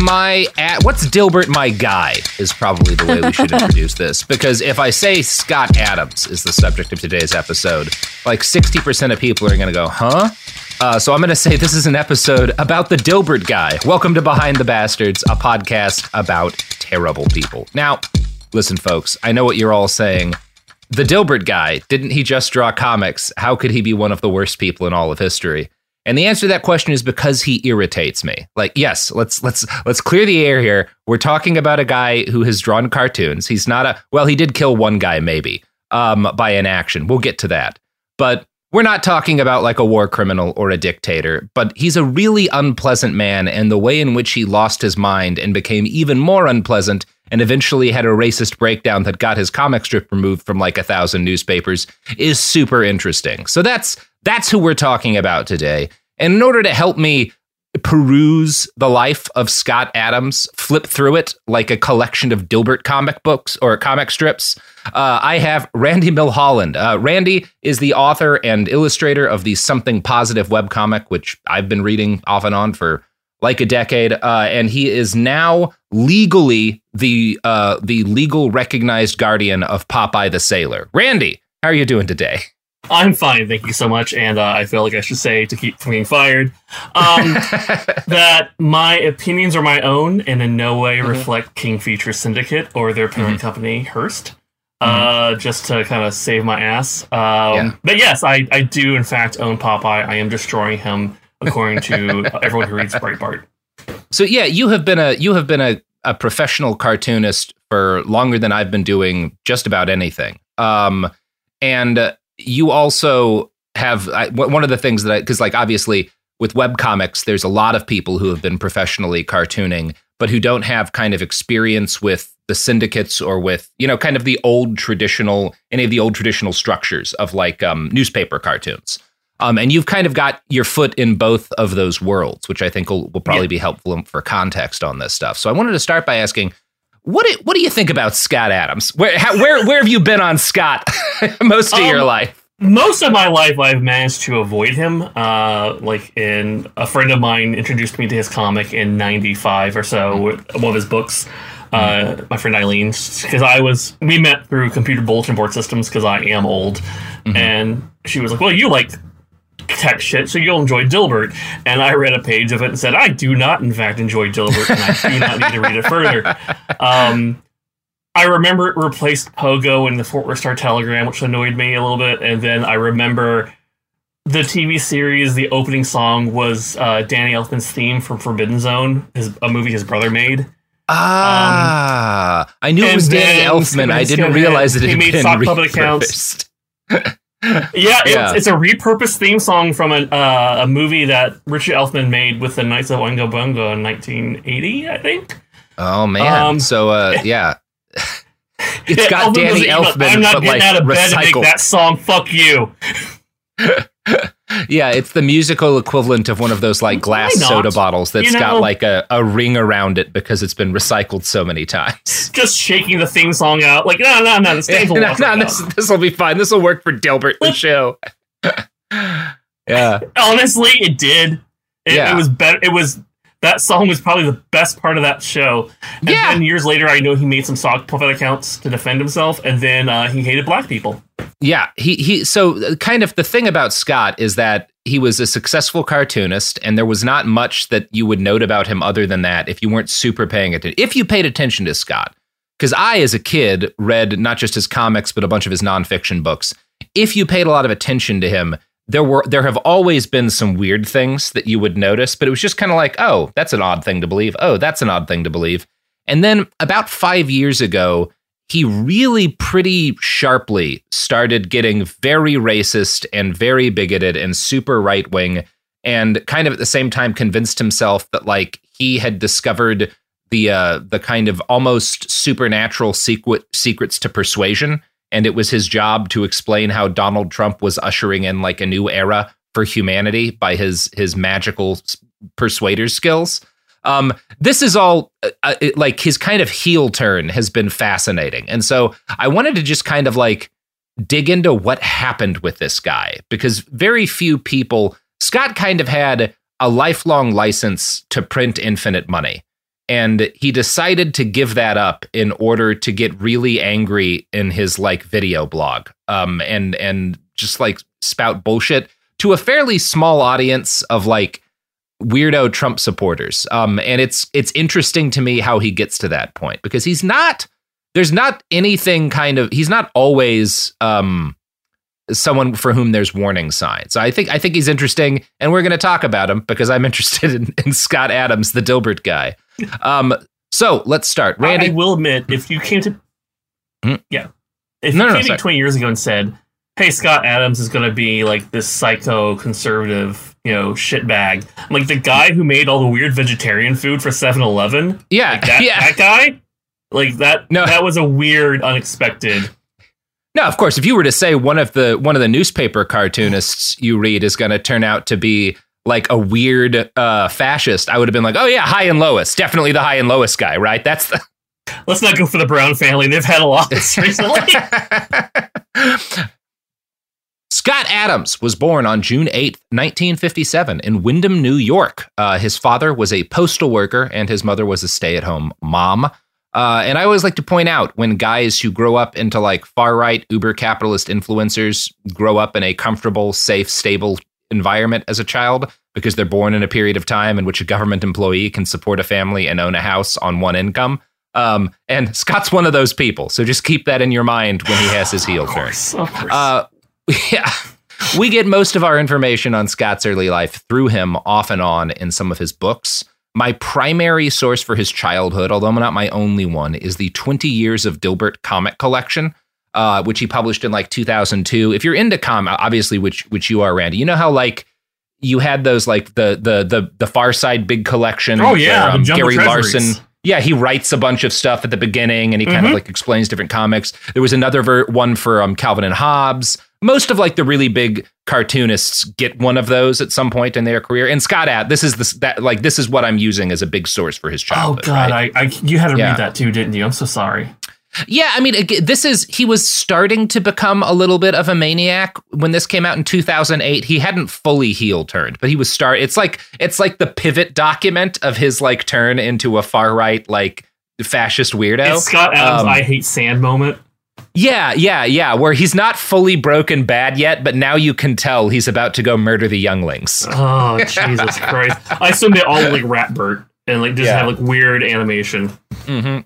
my at what's Dilbert my guy is probably the way we should introduce this because if I say Scott Adams is the subject of today's episode, like 60% of people are going to go, "Huh?" Uh, so I'm going to say this is an episode about the Dilbert guy. Welcome to Behind the Bastards, a podcast about terrible people. Now, listen folks, I know what you're all saying. The Dilbert guy, didn't he just draw comics? How could he be one of the worst people in all of history? And the answer to that question is because he irritates me. Like, yes, let's let's let's clear the air here. We're talking about a guy who has drawn cartoons. He's not a well, he did kill one guy maybe um, by inaction. We'll get to that. But we're not talking about like a war criminal or a dictator, but he's a really unpleasant man, and the way in which he lost his mind and became even more unpleasant and eventually had a racist breakdown that got his comic strip removed from like a thousand newspapers is super interesting. So that's that's who we're talking about today. And in order to help me peruse the life of Scott Adams, flip through it like a collection of Dilbert comic books or comic strips, uh, I have Randy Milholland. Uh, Randy is the author and illustrator of the Something Positive webcomic, which I've been reading off and on for like a decade, uh, and he is now legally the uh, the legal recognized guardian of Popeye the Sailor. Randy, how are you doing today? I'm fine, thank you so much. And uh, I feel like I should say to keep from being fired um, that my opinions are my own and in no way mm-hmm. reflect King Feature Syndicate or their parent mm-hmm. company, Hearst. Uh, just to kind of save my ass. Um, yeah. But yes, I, I do in fact own Popeye. I am destroying him according to everyone who reads Breitbart. So yeah, you have been a you have been a, a professional cartoonist for longer than I've been doing just about anything. Um, and you also have I, one of the things that I because like obviously with web comics, there's a lot of people who have been professionally cartooning, but who don't have kind of experience with the syndicates or with you know kind of the old traditional any of the old traditional structures of like um, newspaper cartoons. Um, and you've kind of got your foot in both of those worlds, which I think will, will probably yeah. be helpful for context on this stuff. So I wanted to start by asking, what do, what do you think about Scott Adams? Where how, where where have you been on Scott most of um, your life? Most of my life, I've managed to avoid him. Uh, like, in a friend of mine introduced me to his comic in '95 or so, one of his books. Uh, my friend Eileen, because I was we met through computer bulletin board systems because I am old, mm-hmm. and she was like, "Well, you like tech shit, so you'll enjoy Dilbert. And I read a page of it and said, I do not, in fact, enjoy Dilbert, and I do not need to read it further. Um, I remember it replaced Pogo in the Fort Worth Star Telegram, which annoyed me a little bit. And then I remember the TV series, the opening song was uh, Danny Elfman's theme from Forbidden Zone, his, a movie his brother made. Ah, um, I knew it was Danny Elfman. I didn't realize it had he made been sock puppet accounts. yeah, yeah. It's, a repurposed theme song from a, uh, a movie that Richard Elfman made with the Knights of Oingo Boingo in 1980, I think. Oh man! Um, so uh, yeah, It's got Elfman Danny Elfman, I'm not but getting like out of bed to make recycled. that song. Fuck you. Yeah, it's the musical equivalent of one of those like glass soda bottles that's You know- got like a, a ring around it because it's been recycled so many times. Just shaking the theme song out. Like, no, no, no. This Yeah, thing's no, no, this this will be fine. This will work for Dilbert the show. yeah, Honestly, it did. It, Yeah. it was better. It was that song was probably the best part of that show. And Yeah. then years later, I know he made some sock puppet accounts to defend himself, and then uh, he hated black people. Yeah. He he. So uh, kind of the thing about Scott is that he was a successful cartoonist, and there was not much that you would note about him other than that if you weren't super paying attention. If you paid attention to Scott, because I, as a kid, read not just his comics but a bunch of his nonfiction books. If you paid a lot of attention to him, there were there have always been some weird things that you would notice, but it was just kind of like, oh, that's an odd thing to believe. Oh, that's an odd thing to believe. And then about five years ago, he really pretty sharply started getting very racist and very bigoted and super right wing, and kind of at the same time convinced himself that like he had discovered the uh, the kind of almost supernatural secret secrets to persuasion, and it was his job to explain how Donald Trump was ushering in like a new era for humanity by his his magical persuader skills. Um, this is all uh, uh, it- like his kind of heel turn has been fascinating, and so I wanted to just kind of like dig into what happened with this guy because very few people. Scott kind of had a lifelong license to print infinite money. And he decided to give that up in order to get really angry in his like video blog, um, and and just like spout bullshit to a fairly small audience of like weirdo Trump supporters. Um, and it's it's interesting to me how he gets to that point because he's not there's not anything kind of he's not always um someone for whom there's warning signs. I think I think he's interesting, and we're going to talk about him because I'm interested in, in Scott Adams, the Dilbert guy. Um, so let's start. Randy, I will admit, if you came to, Hmm? yeah, if No, you no, came me 20 years ago and said, "Hey, Scott Adams is going to be like this psycho conservative, you know, shitbag," like the guy who made all the weird vegetarian food for 7-Eleven, yeah, like that, yeah. that guy, like that, No. that was a weird, unexpected. No, of course. If you were to say one of the one of the newspaper cartoonists you read is going to turn out to be like a weird uh, fascist, I would have been like, oh yeah, Hi and Lois, definitely the Hi and Lois guy, right? That's the Let's not go for the Brown family; they've had a lot recently. Scott Adams was born on June 8th, 1957, in Windham, New York. Uh, his father was a postal worker and his mother was a stay at home mom. Uh, and I always like to point out when guys who grow up into like far right, uber capitalist influencers grow up in a comfortable, safe, stable environment as a child because they're born in a period of time in which a government employee can support a family and own a house on one income. Um, and Scott's one of those people. So just keep that in your mind when he has his heel of turn. course, of course. Uh, yeah. We get most of our information on Scott's early life through him off and on in some of his books. My primary source for his childhood, although not my only one, is the 20 Years of Dilbert comic collection, uh, which he published in like 2002. If you're into comic, obviously, which which you are, Randy, you know how like you had those like the the the the Far Side big collection. Oh, yeah, where, the Gary Treasuries. Larson. Yeah, he writes a bunch of stuff at the beginning, and he kind of Mhm. like explains different comics. There was another ver- one for um, Calvin and Hobbes. Most of like the really big cartoonists get one of those at some point in their career. And Scott Ad, this is this that like this is what I'm using as a big source for his childhood. oh. God, right? I, I you had to Yeah. read that too, didn't you? I'm so sorry. Yeah, I mean, this is he was starting to become a little bit of a maniac when this came out in 2008. He hadn't fully heel turned, but he was start. It's like it's like the pivot document of his like turn into a far right like fascist weirdo. It's Scott Adams' Um, "I hate sand" moment. Yeah, yeah, yeah. Where he's not fully broken bad yet, but now you can tell he's about to go murder the younglings. Oh Jesus Christ! I assume they all look like Ratbert and like just Yeah. have like weird animation. hmm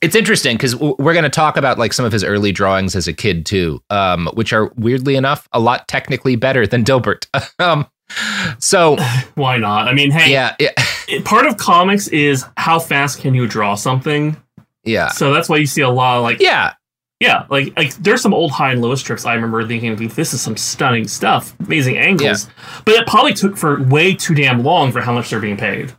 It's interesting because we're going to talk about like some of his early drawings as a kid too, um, which are weirdly enough a lot technically better than Dilbert. um, so Why not? I mean, hey, yeah, yeah, part of comics is how fast can you draw something. yeah, So that's why you see a lot of like yeah. Yeah, like like there's some old high and low strips I remember thinking this is some stunning stuff, amazing angles, but it probably took for way too damn long for how much they're being paid.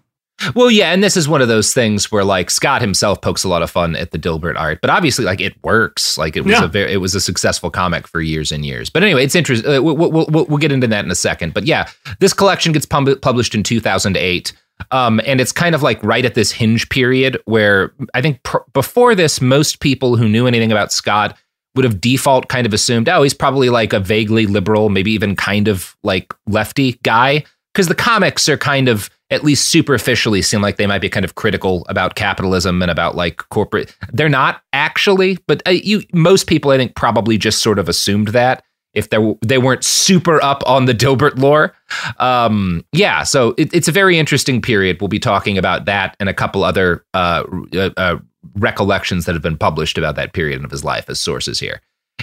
Well, yeah, and this is one of those things where like Scott himself pokes a lot of fun at the Dilbert art, but obviously like it works. Like it was Yeah. a very, it was a successful comic for years and years. But anyway, it's interesting. Uh, we'll, we'll, we'll, we'll get into that in a second. But yeah, this collection gets pub- published in 2008. Um, and it's kind of like right at this hinge period where I think pr- before this, most people who knew anything about Scott would have default kind of assumed, oh, he's probably like a vaguely liberal, maybe even kind of like lefty guy. Because the comics are kind of, at least superficially, seem like they might be kind of critical about capitalism and about like corporate. They're not actually, but uh, you, most people, I think, probably just sort of assumed that if they they weren't super up on the Dilbert lore. Um, yeah, so it, it's a very interesting period. We'll be talking about that and a couple other uh, uh, uh, recollections that have been published about that period of his life as sources here.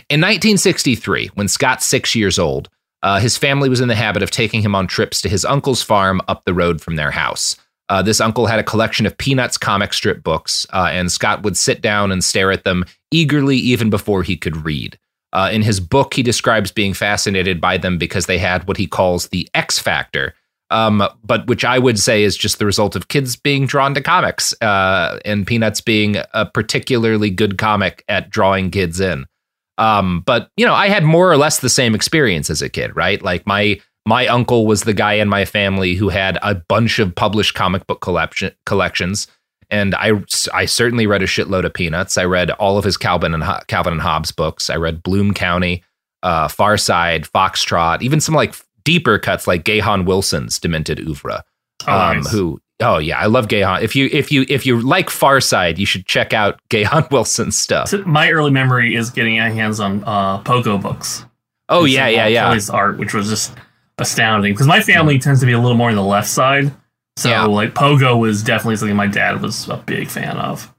In 1963, when Scott's six years old, uh, his family was in the habit of taking him on trips to his uncle's farm up the road from their house. Uh, this uncle had a collection of Peanuts comic strip books, uh, and Scott would sit down and stare at them eagerly even before he could read. Uh, in his book, he describes being fascinated by them because they had what he calls the X factor, um, but which I would say is just the result of kids being drawn to comics uh, and Peanuts being a particularly good comic at drawing kids in. Um, but you know, I had more or less the same experience as a kid, right? Like my my uncle was the guy in my family who had a bunch of published comic book collection collections, and I I certainly read a shitload of Peanuts. I read all of his Calvin and Ho- Calvin and Hobbes books. I read Bloom County, uh, Far Side, Foxtrot, even some like deeper cuts like Gahan Wilson's Demented Oeuvre. Oh, um, nice. Who? Oh yeah, I love Gahan. If you if you if you like Far Side, you should check out Gahan Wilson's stuff. So my early memory is getting my hands on uh, Pogo books. Oh yeah, yeah, yeah. Kelly's art, which was just astounding because my family tends to be a little more on the left side. So Yeah. like Pogo was definitely something my dad was a big fan of.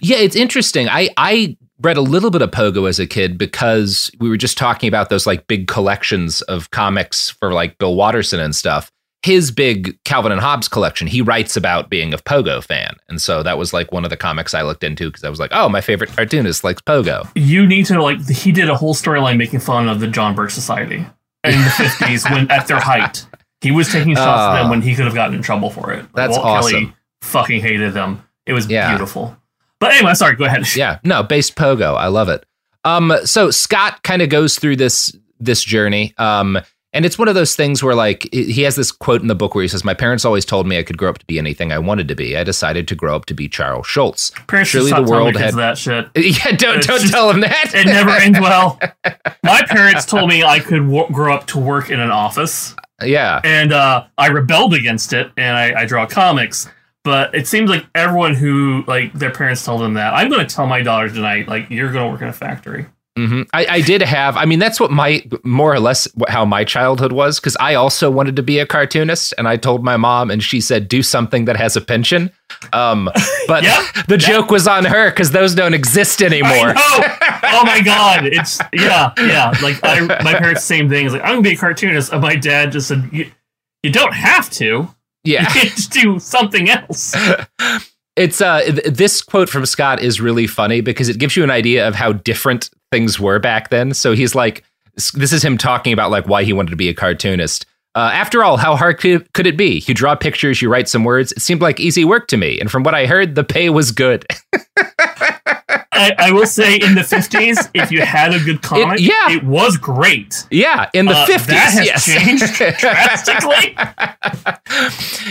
Yeah, it's interesting. I I read a little bit of Pogo as a kid because we were just talking about those like big collections of comics for like Bill Watterson and stuff. His big Calvin and Hobbes collection, he writes about being a Pogo fan. And so that was like one of the comics I looked into because I was like, oh, my favorite cartoonist likes Pogo. You need to like he did a whole storyline making fun of the John Birch Society in the fifties when at their height. He was taking shots at them Oh. when he could have gotten in trouble for it. That's Walt awesome. Kelly fucking hated them. It was Yeah. beautiful. But anyway, sorry, go ahead. yeah no based pogo i love it um so scott kind of goes through this this journey um and it's one of those things where like he has this quote in the book where he says my parents always told me i could grow up to be anything i wanted to be i decided to grow up to be charles schulz Parents Surely the world had- that shit. yeah don't It's don't just- tell him that It never ends well. My parents told me I could grow up to work in an office, yeah and uh, I rebelled against it, and I, I draw comics. But it seems like everyone who like their parents told them that I'm going to tell my daughter tonight, like you're going to work in a factory. Hmm I, I did have. I mean, that's what my more or less how my childhood was because I also wanted to be a cartoonist, and I told my mom, and she said, "Do something that has a pension." Um, but the joke was on her because those don't exist anymore. Oh my god! It's yeah, yeah. Like I, my parents, same thing. Is like I'm going to be a cartoonist, and my dad just said, "You, you don't have to. Yeah, You can just do something else." it's uh th- this quote from Scott is really funny because it gives you an idea of how different things were back then. So he's like, this is him talking about like why he wanted to be a cartoonist. Uh, after all, how hard could, could it be? You draw pictures, you write some words. It seemed like easy work to me, and from what I heard, the pay was good. I, I will say, in the 50s, if you had a good comic, yeah. it was great. yeah, in the Uh, fifties, that has yes, changed drastically.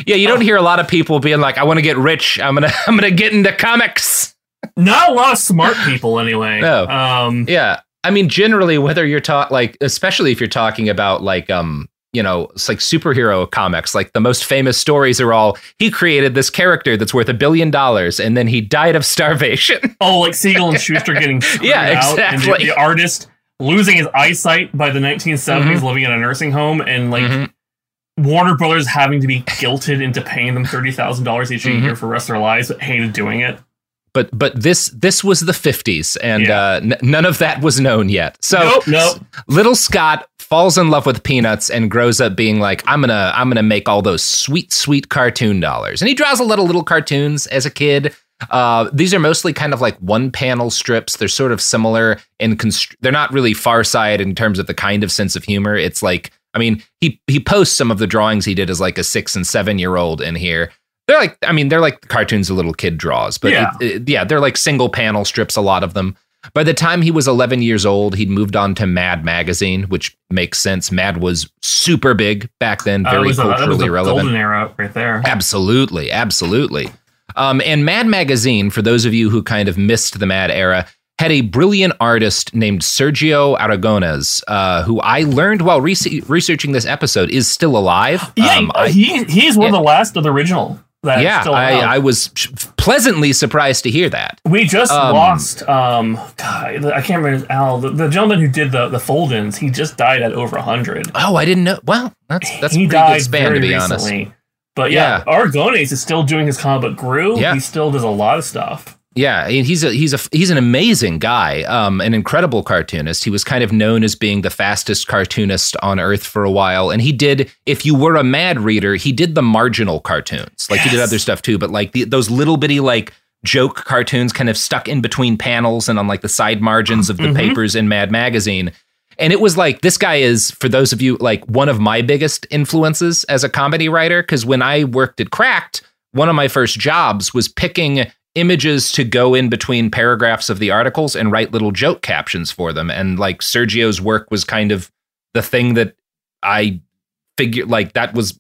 yeah, you don't hear a lot of people being like, "I want to get rich. I'm gonna, I'm gonna get into comics." Not a lot of smart people, anyway. No. Um, Yeah. I mean, generally, whether you're talking like, especially if you're talking about like, um, you know, it's like superhero comics, like the most famous stories are all he created this character that's worth a billion dollars and then he died of starvation. oh, like Siegel and Shuster getting Yeah, out, and the, exactly. the artist losing his eyesight by the 1970s, Mm-hmm. living in a nursing home, and like Warner Brothers having to be guilted into paying them thirty thousand dollars each Mm-hmm. year for the rest of their lives, but hated doing it. But but this this was the 50s and Yeah. uh, n- none of that was known yet. So Nope, nope. little Scott falls in love with peanuts and grows up being like I'm to I'm to make all those sweet sweet cartoon dollars. And he draws a lot of little cartoons as a kid. Uh, these are mostly kind of like one panel strips. They're sort of similar in const- they're not really far side in terms of the kind of sense of humor. It's like I mean, he he posts some of the drawings he did as like a 6 and 7 year old in here. They're like, I mean, they're like the cartoons a little kid draws, but Yeah. it- it- yeah, they're like single panel strips, a lot of them. By the time he was 11 years old, he'd moved on to Mad Magazine, which makes sense. Mad was super big back then, Uh, very was a, that was culturally a relevant. golden era right there. Absolutely, absolutely. Um, and Mad Magazine, for those of you who kind of missed the Mad era, had a brilliant artist named Sergio Aragones, uh, who I learned while rese- researching this episode is still alive. Yeah, Um, I- he, he's one of the last of the original. Yeah, I. I was pleasantly surprised to hear that. We just Um, lost. Um, God, I can't remember his- Al, the, the gentleman who did the the fold-ins. He just died at over hundred. Oh, I didn't know. Well, that's that's a he pretty good span to be honest. But yeah, Aragones is still doing his book Groo. Yeah. He still does a lot of stuff. Yeah, he's a he's a he's an amazing guy, um, an incredible cartoonist. He was kind of known as being the fastest cartoonist on earth for a while, and he did. If you were a mad reader, he did the marginal cartoons. Like he did other stuff too, but like the, those little bitty like joke cartoons, kind of stuck in between panels and on like the side margins of the Mhm. papers in Mad Magazine. And it was like this guy is for those of you like one of my biggest influences as a comedy writer because when I worked at Cracked, one of my first jobs was picking images to go in between paragraphs of the articles and write little joke captions for them and like Sergio's work was kind of the thing that I figured like that was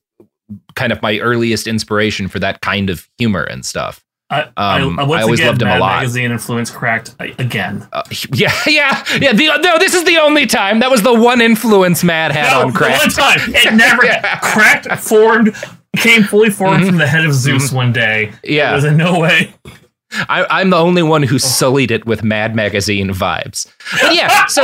kind of my earliest inspiration for that kind of humor and stuff. I, Um, I, I, always again, loved him a lot. Magazine influence cracked again. Uh, yeah, yeah, yeah. The, no, this is the only time. That was the one influence Mad had No, on the crack. one time it never cracked formed came fully formed from the head of Zeus one day. Mm-hmm. Yeah. There's in no way. I, I'm the only one who sullied it with Mad Magazine vibes. But yeah, so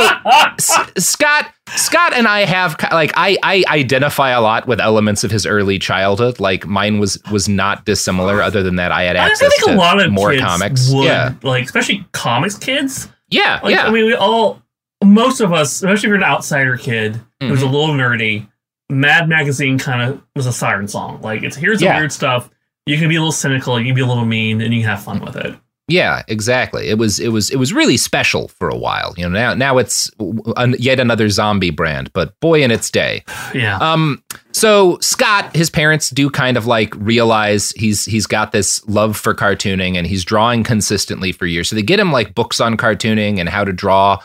S- Scott, Scott and I have like I I identify a lot with elements of his early childhood. Like mine was was not dissimilar. Other than that, I had I access think to a lot of more kids comics. would, Yeah, like especially comics kids. yeah, Like yeah. I mean, we all, most of us, especially if you're an outsider kid who's Mm-hmm. a little nerdy, Mad Magazine kind of was a siren song. Like it's here's Yeah. the weird stuff. You can be a little cynical, you can be a little mean, and you can have fun with it. Yeah, exactly. It was it was it was really special for a while. You know, now now it's an, yet another zombie brand, but boy in its day. Yeah. Um so Scott, his parents do kind of like realize he's he's got this love for cartooning and he's drawing consistently for years. So they get him like books on cartooning and how to draw.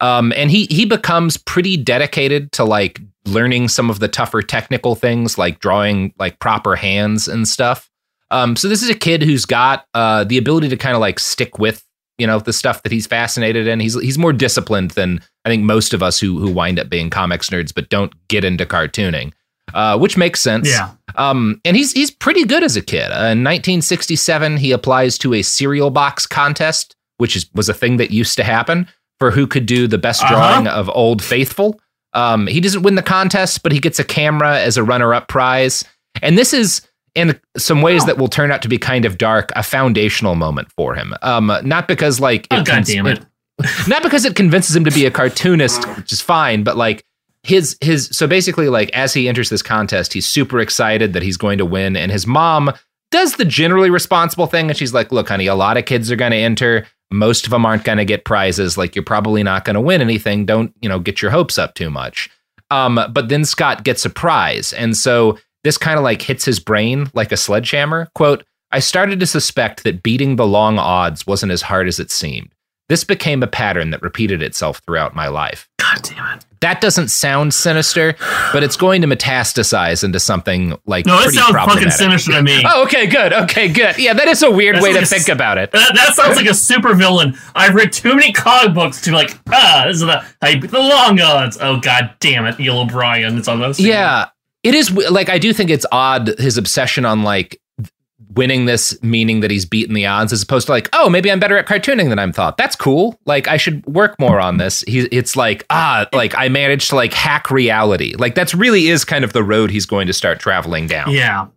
Um and he he becomes pretty dedicated to like learning some of the tougher technical things like drawing like proper hands and stuff. Um, so this is a kid who's got uh, the ability to kind of like stick with you know the stuff that he's fascinated in. He's he's more disciplined than I think most of us who who wind up being comics nerds but don't get into cartooning, uh, which makes sense. Yeah. Um, and he's he's pretty good as a kid. Uh, in 1967, he applies to a cereal box contest, which is was a thing that used to happen for who could do the best Uh-huh. drawing of Old Faithful. Um, he doesn't win the contest, but he gets a camera as a runner-up prize. And this is in some ways that will turn out to be kind of dark, a foundational moment for him. Um, not because like Oh, it God damn it. not because it convinces him to be a cartoonist, which is fine, but like his his so basically like as he enters this contest, he's super excited that he's going to win, and his mom does the generally responsible thing, and she's like, "Look, honey, a lot of kids are going to enter. Most of them aren't going to get prizes. Like you're probably not going to win anything. Don't you know get your hopes up too much." Um, but then Scott gets a prize, and so this kind of like hits his brain like a sledgehammer. Quote. I started to suspect that beating the long odds wasn't as hard as it seemed. This became a pattern that repeated itself throughout my life. God damn it. That doesn't sound sinister, but it's going to metastasize into something like No, it sounds fucking sinister to me. Oh, okay, good. Okay, good. Yeah, that is a weird That's way like to a think about it. That, that sounds like a super villain. I've read too many comic books to like, ah, this is the I, the long odds. Oh god damn it, Neil O'Brien. It's almost Yeah, it is like I do think it's odd his obsession on like winning this meaning that he's beaten the odds as opposed to like oh maybe I'm better at cartooning than I'm thought. That's cool. Like I should work more on this. He it's like ah like I managed to like hack reality. Like that's really is kind of the road he's going to start traveling down. Yeah.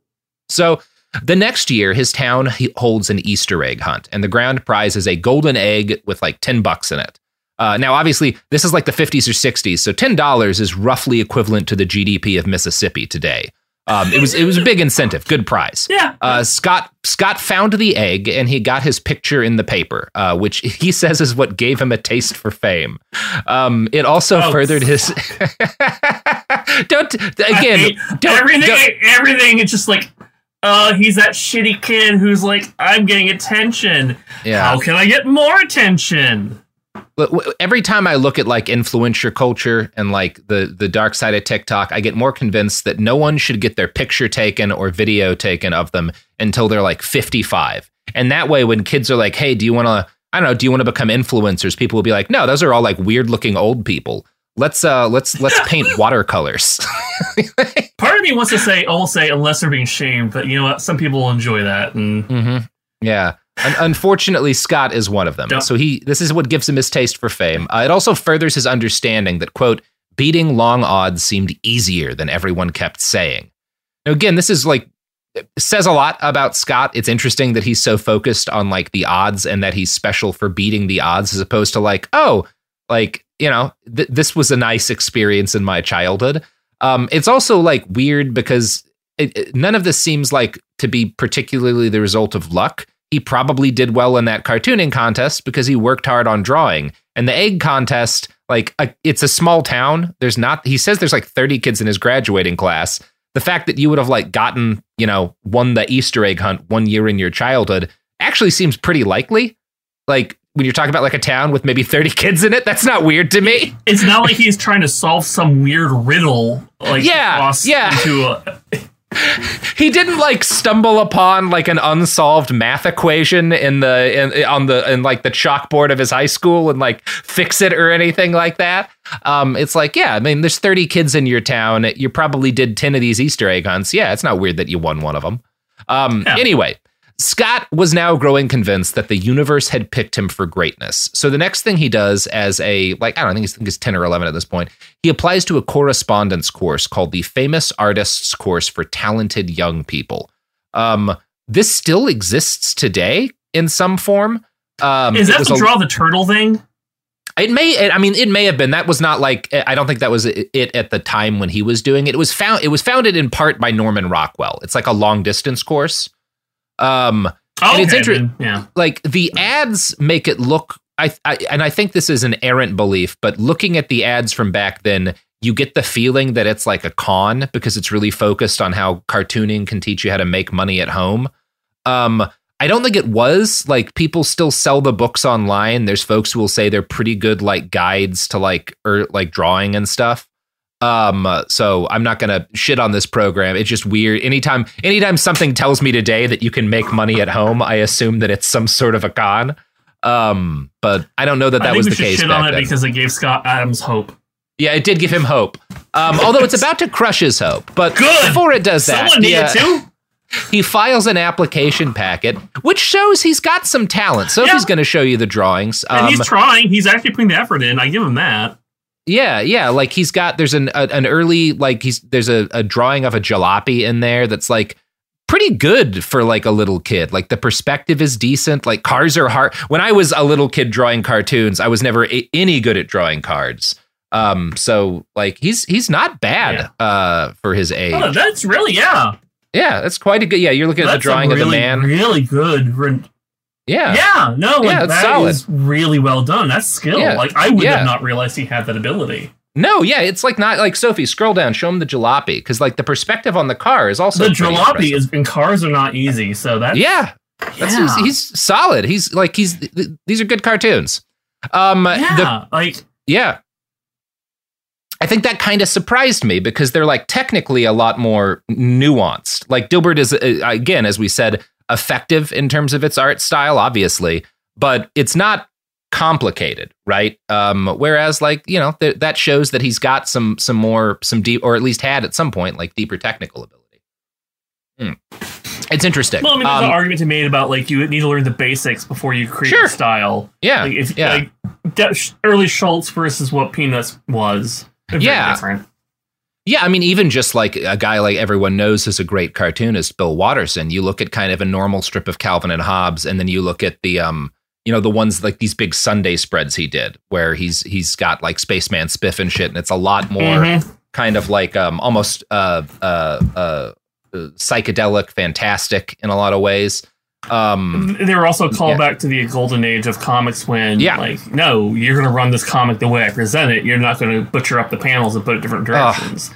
So the next year, his town holds an Easter egg hunt, and the grand prize is a golden egg with like 10 bucks in it. Uh, now, obviously, this is like the 50s or 60s, so $10 is roughly equivalent to the GDP of Mississippi today. Um, it was it was a big incentive, good prize. Yeah. Uh, Scott Scott found the egg and he got his picture in the paper, uh, which he says is what gave him a taste for fame. Um, it also Oh. furthered his. don't again. Don't, everything don't- everything it's just like uh, he's that shitty kid who's like, I'm getting attention. Yeah. How can I get more attention? Every time I look at like influencer culture and like the the dark side of TikTok, I get more convinced that no one should get their picture taken or video taken of them until they're like 55. And that way when kids are like, "Hey, do you want to I don't know, do you want to become influencers?" people will be like, "No, those are all like weird-looking old people. Let's uh let's let's paint watercolors." Part of me wants to say, almost say, unless they're being shamed, but you know what? Some people will enjoy that. And hmm Yeah. Un- unfortunately, Scott is one of them. So he this is what gives him his taste for fame. Uh, it also furthers his understanding that quote beating long odds seemed easier than everyone kept saying. Now again, this is like says a lot about Scott. It's interesting that he's so focused on like the odds and that he's special for beating the odds as opposed to like, oh, like, you know, th- this was a nice experience in my childhood. Um, it's also like weird because it, it- none of this seems like to be particularly the result of luck. He probably did well in that cartooning contest because he worked hard on drawing. And the egg contest, like, uh, it's a small town. There's not, he says there's like 30 kids in his graduating class. The fact that you would have like gotten, you know, won the Easter egg hunt one year in your childhood actually seems pretty likely. Like, when you're talking about like a town with maybe 30 kids in it, that's not weird to me. it's not like he's trying to solve some weird riddle. Like, Yeah, yeah. Into a, he didn't like stumble upon like an unsolved math equation in the in, on the in like the chalkboard of his high school and like fix it or anything like that. Um, it's like yeah, I mean, there's 30 kids in your town. You probably did 10 of these Easter egg hunts. Yeah, it's not weird that you won one of them. Um, Yeah. anyway. Scott was now growing convinced that the universe had picked him for greatness. So the next thing he does as a like I don't know, I think he's, I think he's 10 or 11 at this point, he applies to a correspondence course called the Famous Artists Course for Talented Young People. Um, this still exists today in some form. Um, is that the a- draw the turtle thing? it may. it- I mean, it may have been. That was not like. I don't think that was it at the time when he was doing it. It was found. It was founded in part by Norman Rockwell. It's like a long distance course. Um, Oh, And it's okay, inter- yeah. like the ads make it look I, I and I think this is an errant belief, but looking at the ads from back then, you get the feeling that it's like a con because it's really focused on how cartooning can teach you how to make money at home. Um, I don't think it was like people still sell the books online. There's folks who will say they're pretty good like guides to like or like drawing and stuff. Um, so I'm not gonna shit on this program. It's just weird. Anytime, anytime something tells me today that you can make money at home, I assume that it's some sort of a con. Um, but I don't know that that was the case shit on it then. because it gave Scott Adams hope. yeah, it did give him hope. Um, although it's about to crush his hope. But Good. before it does that, Someone needed yeah, to. he files an application packet, which shows he's got some talent. So Yeah. he's going to show you the drawings. And Um, he's trying. He's actually putting the effort in. I give him that. Yeah, yeah. Like he's got there's an a, an early like he's there's a, a drawing of a jalopy in there that's like pretty good for like a little kid. Like the perspective is decent. Like cars are hard. When I was a little kid drawing cartoons, I was never a- any good at drawing cards. Um, so like he's he's not bad uh for his age. Oh, that's really yeah. yeah, that's quite a good. Yeah, you're looking at That's the drawing a of the man. Really good. Yeah. Yeah, no, like, Yeah, that is really well done. That's skill. Yeah, Like I would yeah. have not realized he had that ability. No, yeah, it's like not like Sophie. Scroll down, show him the jalopy because like the perspective on the car is also the jalopy is and cars are not easy, so that's Yeah, That's, yeah. he's, he's solid. He's like he's th- th- these are good cartoons. Um, yeah, the, like yeah. I think that kind of surprised me because they're like technically a lot more nuanced. Like Dilbert is uh, again, as we said, effective in terms of its art style, obviously, but it's not complicated, right? Um, whereas, like you know, th- that shows that he's got some some more some deep, or at least had at some point, like deeper technical ability. Hmm. It's interesting. well, I mean, there's Um, an argument to be made about like you need to learn the basics before you create Sure. style. yeah, Like if yeah. like de- early Schulz versus what Peanuts was, very Yeah. different. Yeah, I mean, even just like a guy like everyone knows is a great cartoonist, Bill Watterson. You look at kind of a normal strip of Calvin and Hobbes, and then you look at the um, you know, the ones like these big Sunday spreads he did, where he's he's got like Spaceman Spiff and shit, and it's a lot more Mhm. kind of like um almost uh uh uh, uh psychedelic, fantastic in a lot of ways. Um, They were also called Yeah. back to the golden age of comics when, Yeah. like, no, you're going to run this comic the way I present it. You're not going to butcher up the panels and put it different directions.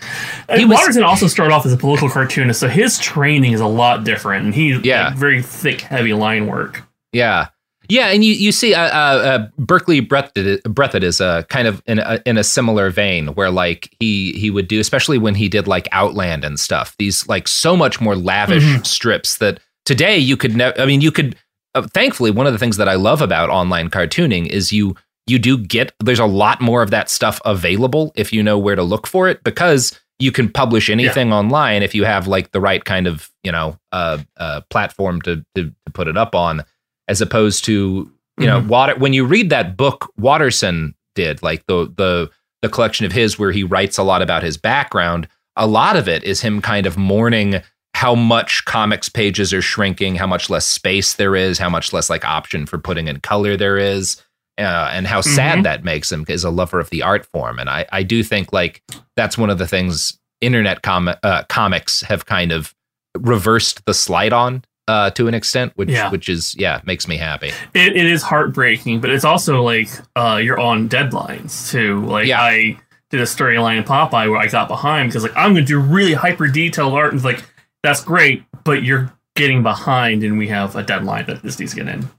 He and was- also started off as a political cartoonist, so his training is a lot different, and he's Yeah. like, very thick, heavy line work. Yeah, yeah, and you you see, uh, uh, uh, Berkeley Breathed is uh, kind of in a, in a similar vein, where like he he would do, especially when he did like Outland and stuff. These like so much more lavish Mhm. strips that today you could never. I mean, you could. Uh, thankfully, one of the things that I love about online cartooning is you you do get there's a lot more of that stuff available if you know where to look for it because you can publish anything online if you have like the right kind of you know uh, uh, platform to, to to put it up on as opposed to you know Mhm. water when you read that book Watterson did like the the the collection of his where he writes a lot about his background a lot of it is him kind of mourning how much comics pages are shrinking how much less space there is how much less like option for putting in color there is uh, and how sad Mhm. that makes him as a lover of the art form and I I do think like that's one of the things internet com- uh, comics have kind of reversed the slide on uh, to an extent, which Yeah. which is yeah makes me happy. It, it is heartbreaking, but it's also like uh, you're on deadlines too. Like Yeah. I did a storyline in Popeye where I got behind because like I'm going to do really hyper detailed art, and like that's great, but you're getting behind, and we have a deadline that this needs to get in.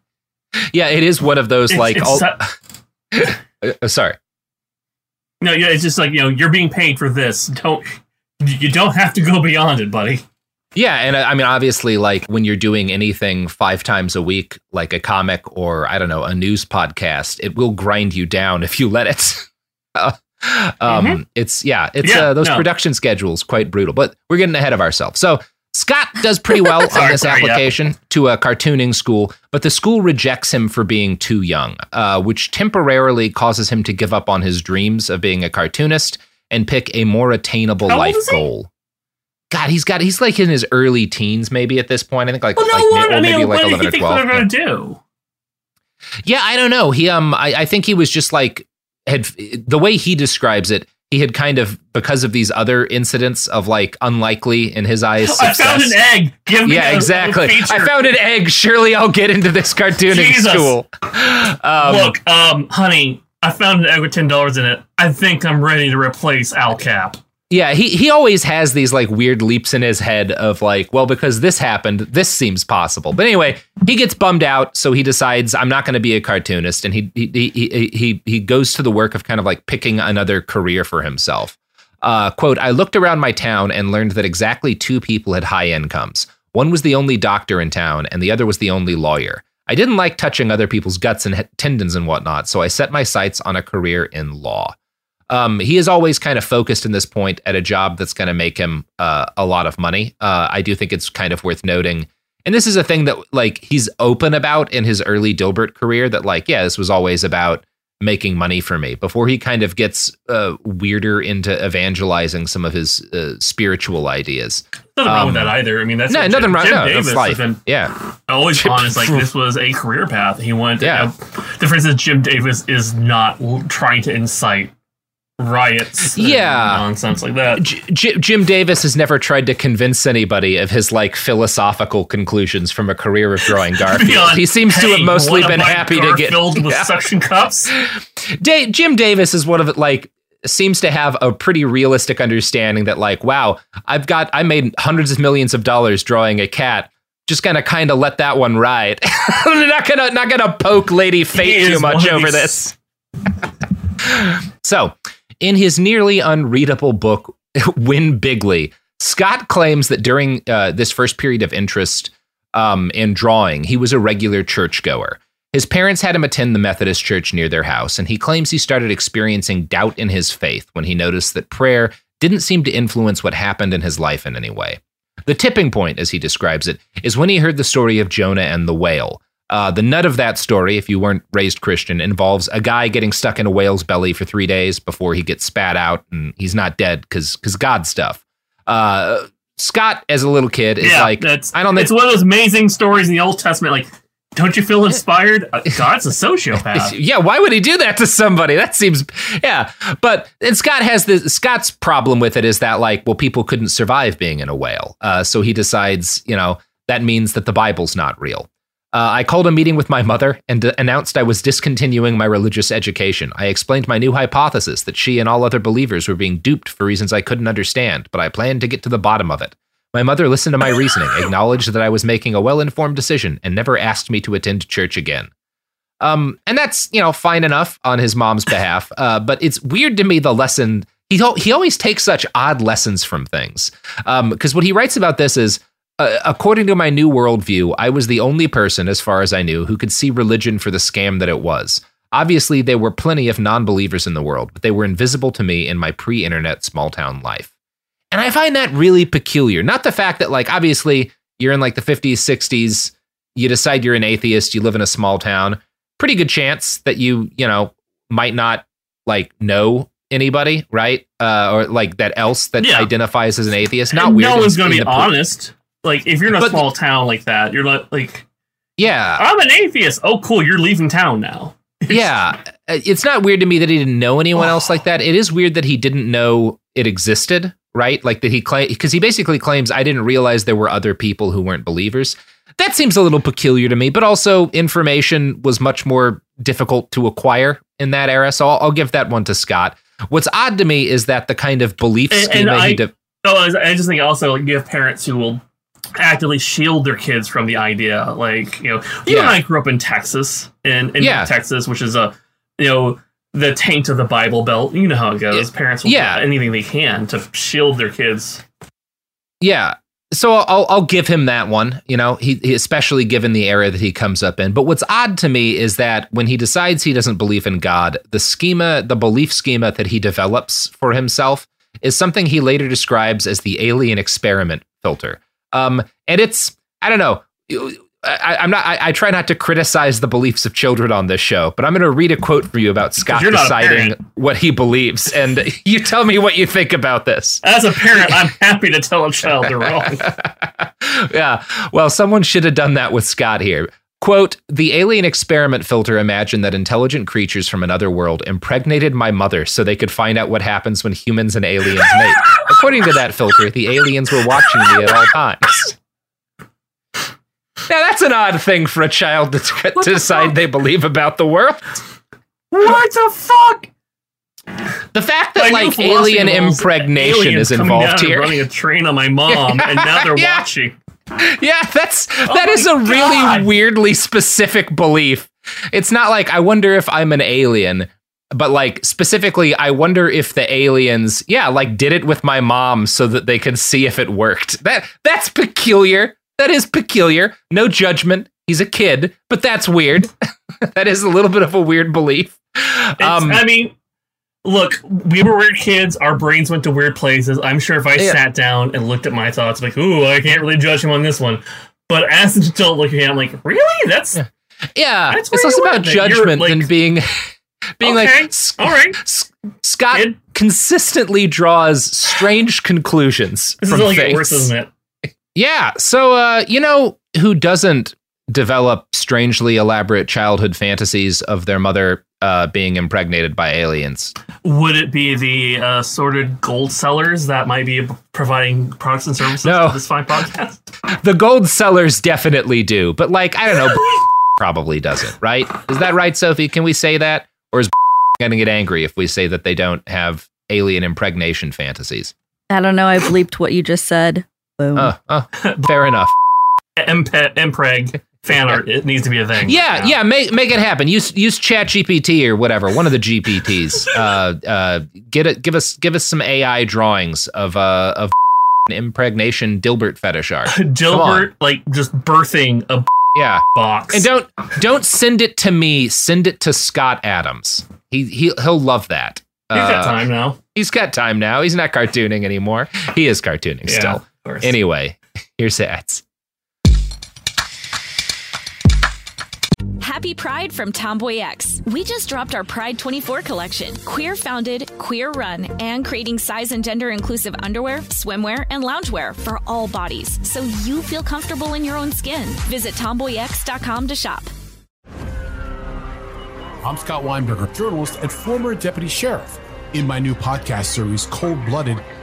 Yeah, it is one of those It's- like it's all, su- uh, sorry. no, yeah, it's just like you know you're being paid for this. Don't you don't have to go beyond it, buddy. Yeah, and uh, I I mean, obviously, like when you're doing anything five times a week, like a comic or I don't know, a news podcast, it will grind you down if you let it. Um, It's yeah, it's Yeah, uh, those no. production schedules quite brutal. But we're getting ahead of ourselves. So Scott does pretty well on this sorry, yeah. application to a cartooning school, but the school rejects him for being too young, uh, which temporarily causes him to give up on his dreams of being a cartoonist and pick a more attainable How life goal. God, he's got he's like in his early teens, maybe at this point. I think like, Well, no, like I mean, maybe like eleven you or twelve. Yeah. going to do? Yeah, I don't know. He um I, I think he was just like had the way he describes it, he had kind of because of these other incidents of like unlikely in his eyes. I found an egg. Give me Yeah, a- a exactly. feature. I found an egg. Surely I'll get into this cartooning Jesus. school. Um, Look, um, honey, I found an egg with ten dollars in it. I think I'm ready to replace Al Capp. Yeah, he he always has these like weird leaps in his head of like, well, because this happened, this seems possible. But anyway, he gets bummed out, so he decides I'm not going to be a cartoonist, and he he he he he goes to the work of kind of like picking another career for himself. Uh, quote: I looked around my town and learned that exactly two people had high incomes. One was the only doctor in town, and the other was the only lawyer. I didn't like touching other people's guts and tendons and whatnot, so I set my sights on a career in law um, he is always kind of focused in this point at a job that's going to make him uh, a lot of money. Uh, I do think it's kind of worth noting. And this is a thing that like he's open about in his early Dilbert career that like, yeah, this was always about making money for me before he kind of gets uh, weirder into evangelizing some of his uh, spiritual ideas. Nothing wrong with Um, that either. I mean, that's no, nothing Jim, wrong. Jim No, Davis life. been Yeah. always honest. Like this was a career path. He went. Yeah. Yeah. the difference is Jim Davis is not trying to incite riots. Yeah. nonsense like that. J- J- Jim Davis has never tried to convince anybody of his like philosophical conclusions from a career of drawing Garfield. Beyond, he seems to have mostly been happy to get Garfield with Yeah. suction cups. Da- Jim Davis is one of it like seems to have a pretty realistic understanding that like wow I've got I made hundreds of millions of dollars drawing a cat just gonna kind of let that one ride I'm not gonna not gonna poke Lady Fate too much over this so in his nearly unreadable book Win Bigly Scott claims that during uh, this first period of interest um, in drawing he was a regular churchgoer his parents had him attend the Methodist church near their house, and he claims he started experiencing doubt in his faith when he noticed that prayer didn't seem to influence what happened in his life in any way. The tipping point, as he describes it, is when he heard the story of Jonah and the whale. Uh, the nut of that story, if you weren't raised Christian, involves a guy getting stuck in a whale's belly for three days before he gets spat out, and he's not dead because because God stuff. Uh, Scott, as a little kid, is yeah, like, I don't think It's one of those amazing stories in the Old Testament. Like, don't you feel inspired? Uh, God's a sociopath. yeah, why would he do that to somebody? That seems yeah. But and Scott has the Scott's problem with it is that like, well, people couldn't survive being in a whale, uh, so he decides, you know, that means that the Bible's not real. Uh, I called a meeting with my mother and d- announced I was discontinuing my religious education. I explained my new hypothesis that she and all other believers were being duped for reasons I couldn't understand, but I planned to get to the bottom of it. My mother listened to my reasoning, acknowledged that I was making a well informed decision, and never asked me to attend church again. Um, and that's you know fine enough on his mom's behalf, uh, but it's weird to me the lesson he he always takes such odd lessons from things. Because um, what he writes about this is uh, according to my new worldview, I was the only person, as far as I knew, who could see religion for the scam that it was. Obviously, there were plenty of non believers in the world, but they were invisible to me in my pre internet small town life. And I find that really peculiar. Not the fact that, like, obviously, you're in like the 50s, 60s, you decide you're an atheist, you live in a small town. Pretty good chance that you, you know, might not like know anybody, right? Uh, or like that else that yeah. identifies as an atheist. Not and weird. No one's going to be honest. Like if you're in a but, small town like that, you're not like Yeah. I'm an atheist. Oh cool, you're leaving town now. yeah. Uh, it's not weird to me that he didn't know anyone else like that. It is weird that he didn't know it existed, right? Like that he claim because he basically claims I didn't realize there were other people who weren't believers. That seems a little peculiar to me, but also information was much more difficult to acquire in that era. So I'll, I'll give that one to Scott. What's odd to me is that the kind of belief schema and I, he de- oh, I just think also like, you have parents who will actively shield their kids from the idea. Like, you know, you yeah. and I grew up in Texas, in, in yeah. Texas, which is a, you know, the taint of the Bible Belt. You know how it goes. Parents will yeah. do anything they can to shield their kids. Yeah. So I'll I'll give him that one. You know, he, he, especially given the era that he comes up in. But what's odd to me is that when he decides he doesn't believe in God, the schema, the belief schema that he develops for himself is something he later describes as the alien experiment filter. Um, and it's I don't know. I, am not. I, I, try not to criticize the beliefs of children on this show, but I'm going to read a quote for you about Scott deciding what he believes, and you tell me what you think about this. As a parent, I'm happy to tell a child they're wrong. yeah. Well, someone should have done that with Scott here. Quote, the alien experiment filter imagined that intelligent creatures from another world impregnated my mother so they could find out what happens when humans and aliens mate. According to that filter, the aliens were watching me at all times. Now that's an odd thing for a child to, to the decide they believe about the world. What the fuck? The fact that like alien impregnation is involved here, running a train on my mom, and now they're yeah. watching. Yeah, that's oh that is a God. really weirdly specific belief. It's not like I wonder if I'm an alien, but like specifically, I wonder if the aliens, yeah, like did it with my mom so that they could see if it worked. That that's peculiar. That is peculiar. No judgment. He's a kid, but that's weird. that is a little bit of a weird belief. Um, I mean, look, we were weird kids. Our brains went to weird places. I'm sure if I yeah. sat down and looked at my thoughts, like, ooh, I can't really judge him on this one. But as an adult looking at it, I'm like, really? That's yeah. yeah that's it's less about judgment like, than being being okay. like, all right. Scott Kid. consistently draws strange conclusions this from is things. worse, isn't it? Yeah. So, uh, you know, who doesn't develop strangely elaborate childhood fantasies of their mother uh, being impregnated by aliens. Would it be the uh, sorted gold sellers that might be providing products and services no. to this fine podcast? The gold sellers definitely do, but like I don't know, probably doesn't. Right? Is that right, Sophie? Can we say that, or is going to get angry if we say that they don't have alien impregnation fantasies? I don't know. I bleeped what you just said. Boom. Uh, uh, fair enough. Impe- impreg fan art. It needs to be a thing. Yeah, right yeah, make make it happen. Use use Chat GPT or whatever, one of the GPTs. uh, uh, get it. Give us give us some AI drawings of uh of impregnation Dilbert fetish art. Dilbert like just birthing a yeah box. And don't don't send it to me. Send it to Scott Adams. He he he'll love that. He's uh, got time now. He's got time now. He's not cartooning anymore. He is cartooning yeah, still. Anyway, here's ads. Happy Pride from Tomboy X. We just dropped our Pride 24 collection. Queer founded, queer run, and creating size and gender inclusive underwear, swimwear, and loungewear for all bodies so you feel comfortable in your own skin. Visit tomboyx.com to shop. I'm Scott Weinberger, journalist and former deputy sheriff. In my new podcast series, Cold Blooded,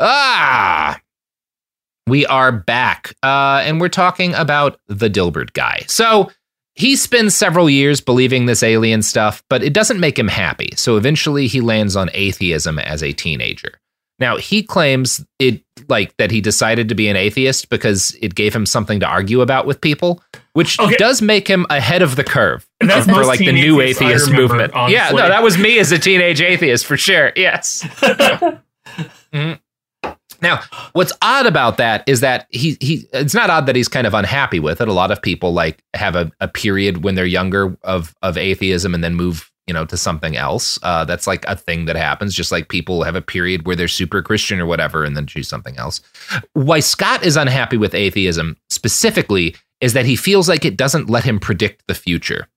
Ah, we are back, uh, and we're talking about the Dilbert guy. So he spends several years believing this alien stuff, but it doesn't make him happy. So eventually, he lands on atheism as a teenager. Now he claims it like that he decided to be an atheist because it gave him something to argue about with people, which okay. does make him ahead of the curve for like the new atheist movement. Honestly. Yeah, no, that was me as a teenage atheist for sure. Yes. mm-hmm. Now, what's odd about that is that he he it's not odd that he's kind of unhappy with it. A lot of people like have a, a period when they're younger of of atheism and then move you know to something else. Uh, that's like a thing that happens. Just like people have a period where they're super Christian or whatever and then choose something else. Why Scott is unhappy with atheism specifically is that he feels like it doesn't let him predict the future.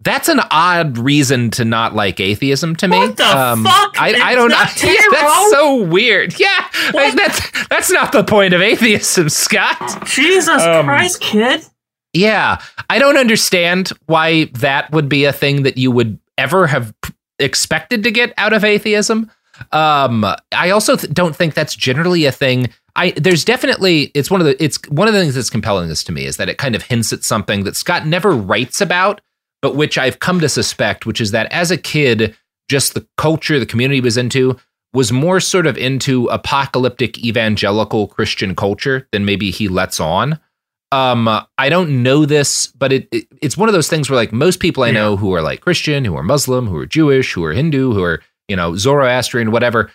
That's an odd reason to not like atheism to me. What the um, fuck? I, I don't know. that's so weird. Yeah, I, that's that's not the point of atheism, Scott. Jesus um, Christ, kid. Yeah, I don't understand why that would be a thing that you would ever have expected to get out of atheism. Um, I also th- don't think that's generally a thing. I there's definitely it's one of the it's one of the things that's compelling this to me is that it kind of hints at something that Scott never writes about but which I've come to suspect, which is that as a kid, just the culture the community was into was more sort of into apocalyptic evangelical Christian culture than maybe he lets on. Um, I don't know this, but it, it, it's one of those things where like most people I know who are like Christian, who are Muslim, who are Jewish, who are Hindu, who are you know Zoroastrian, whatever,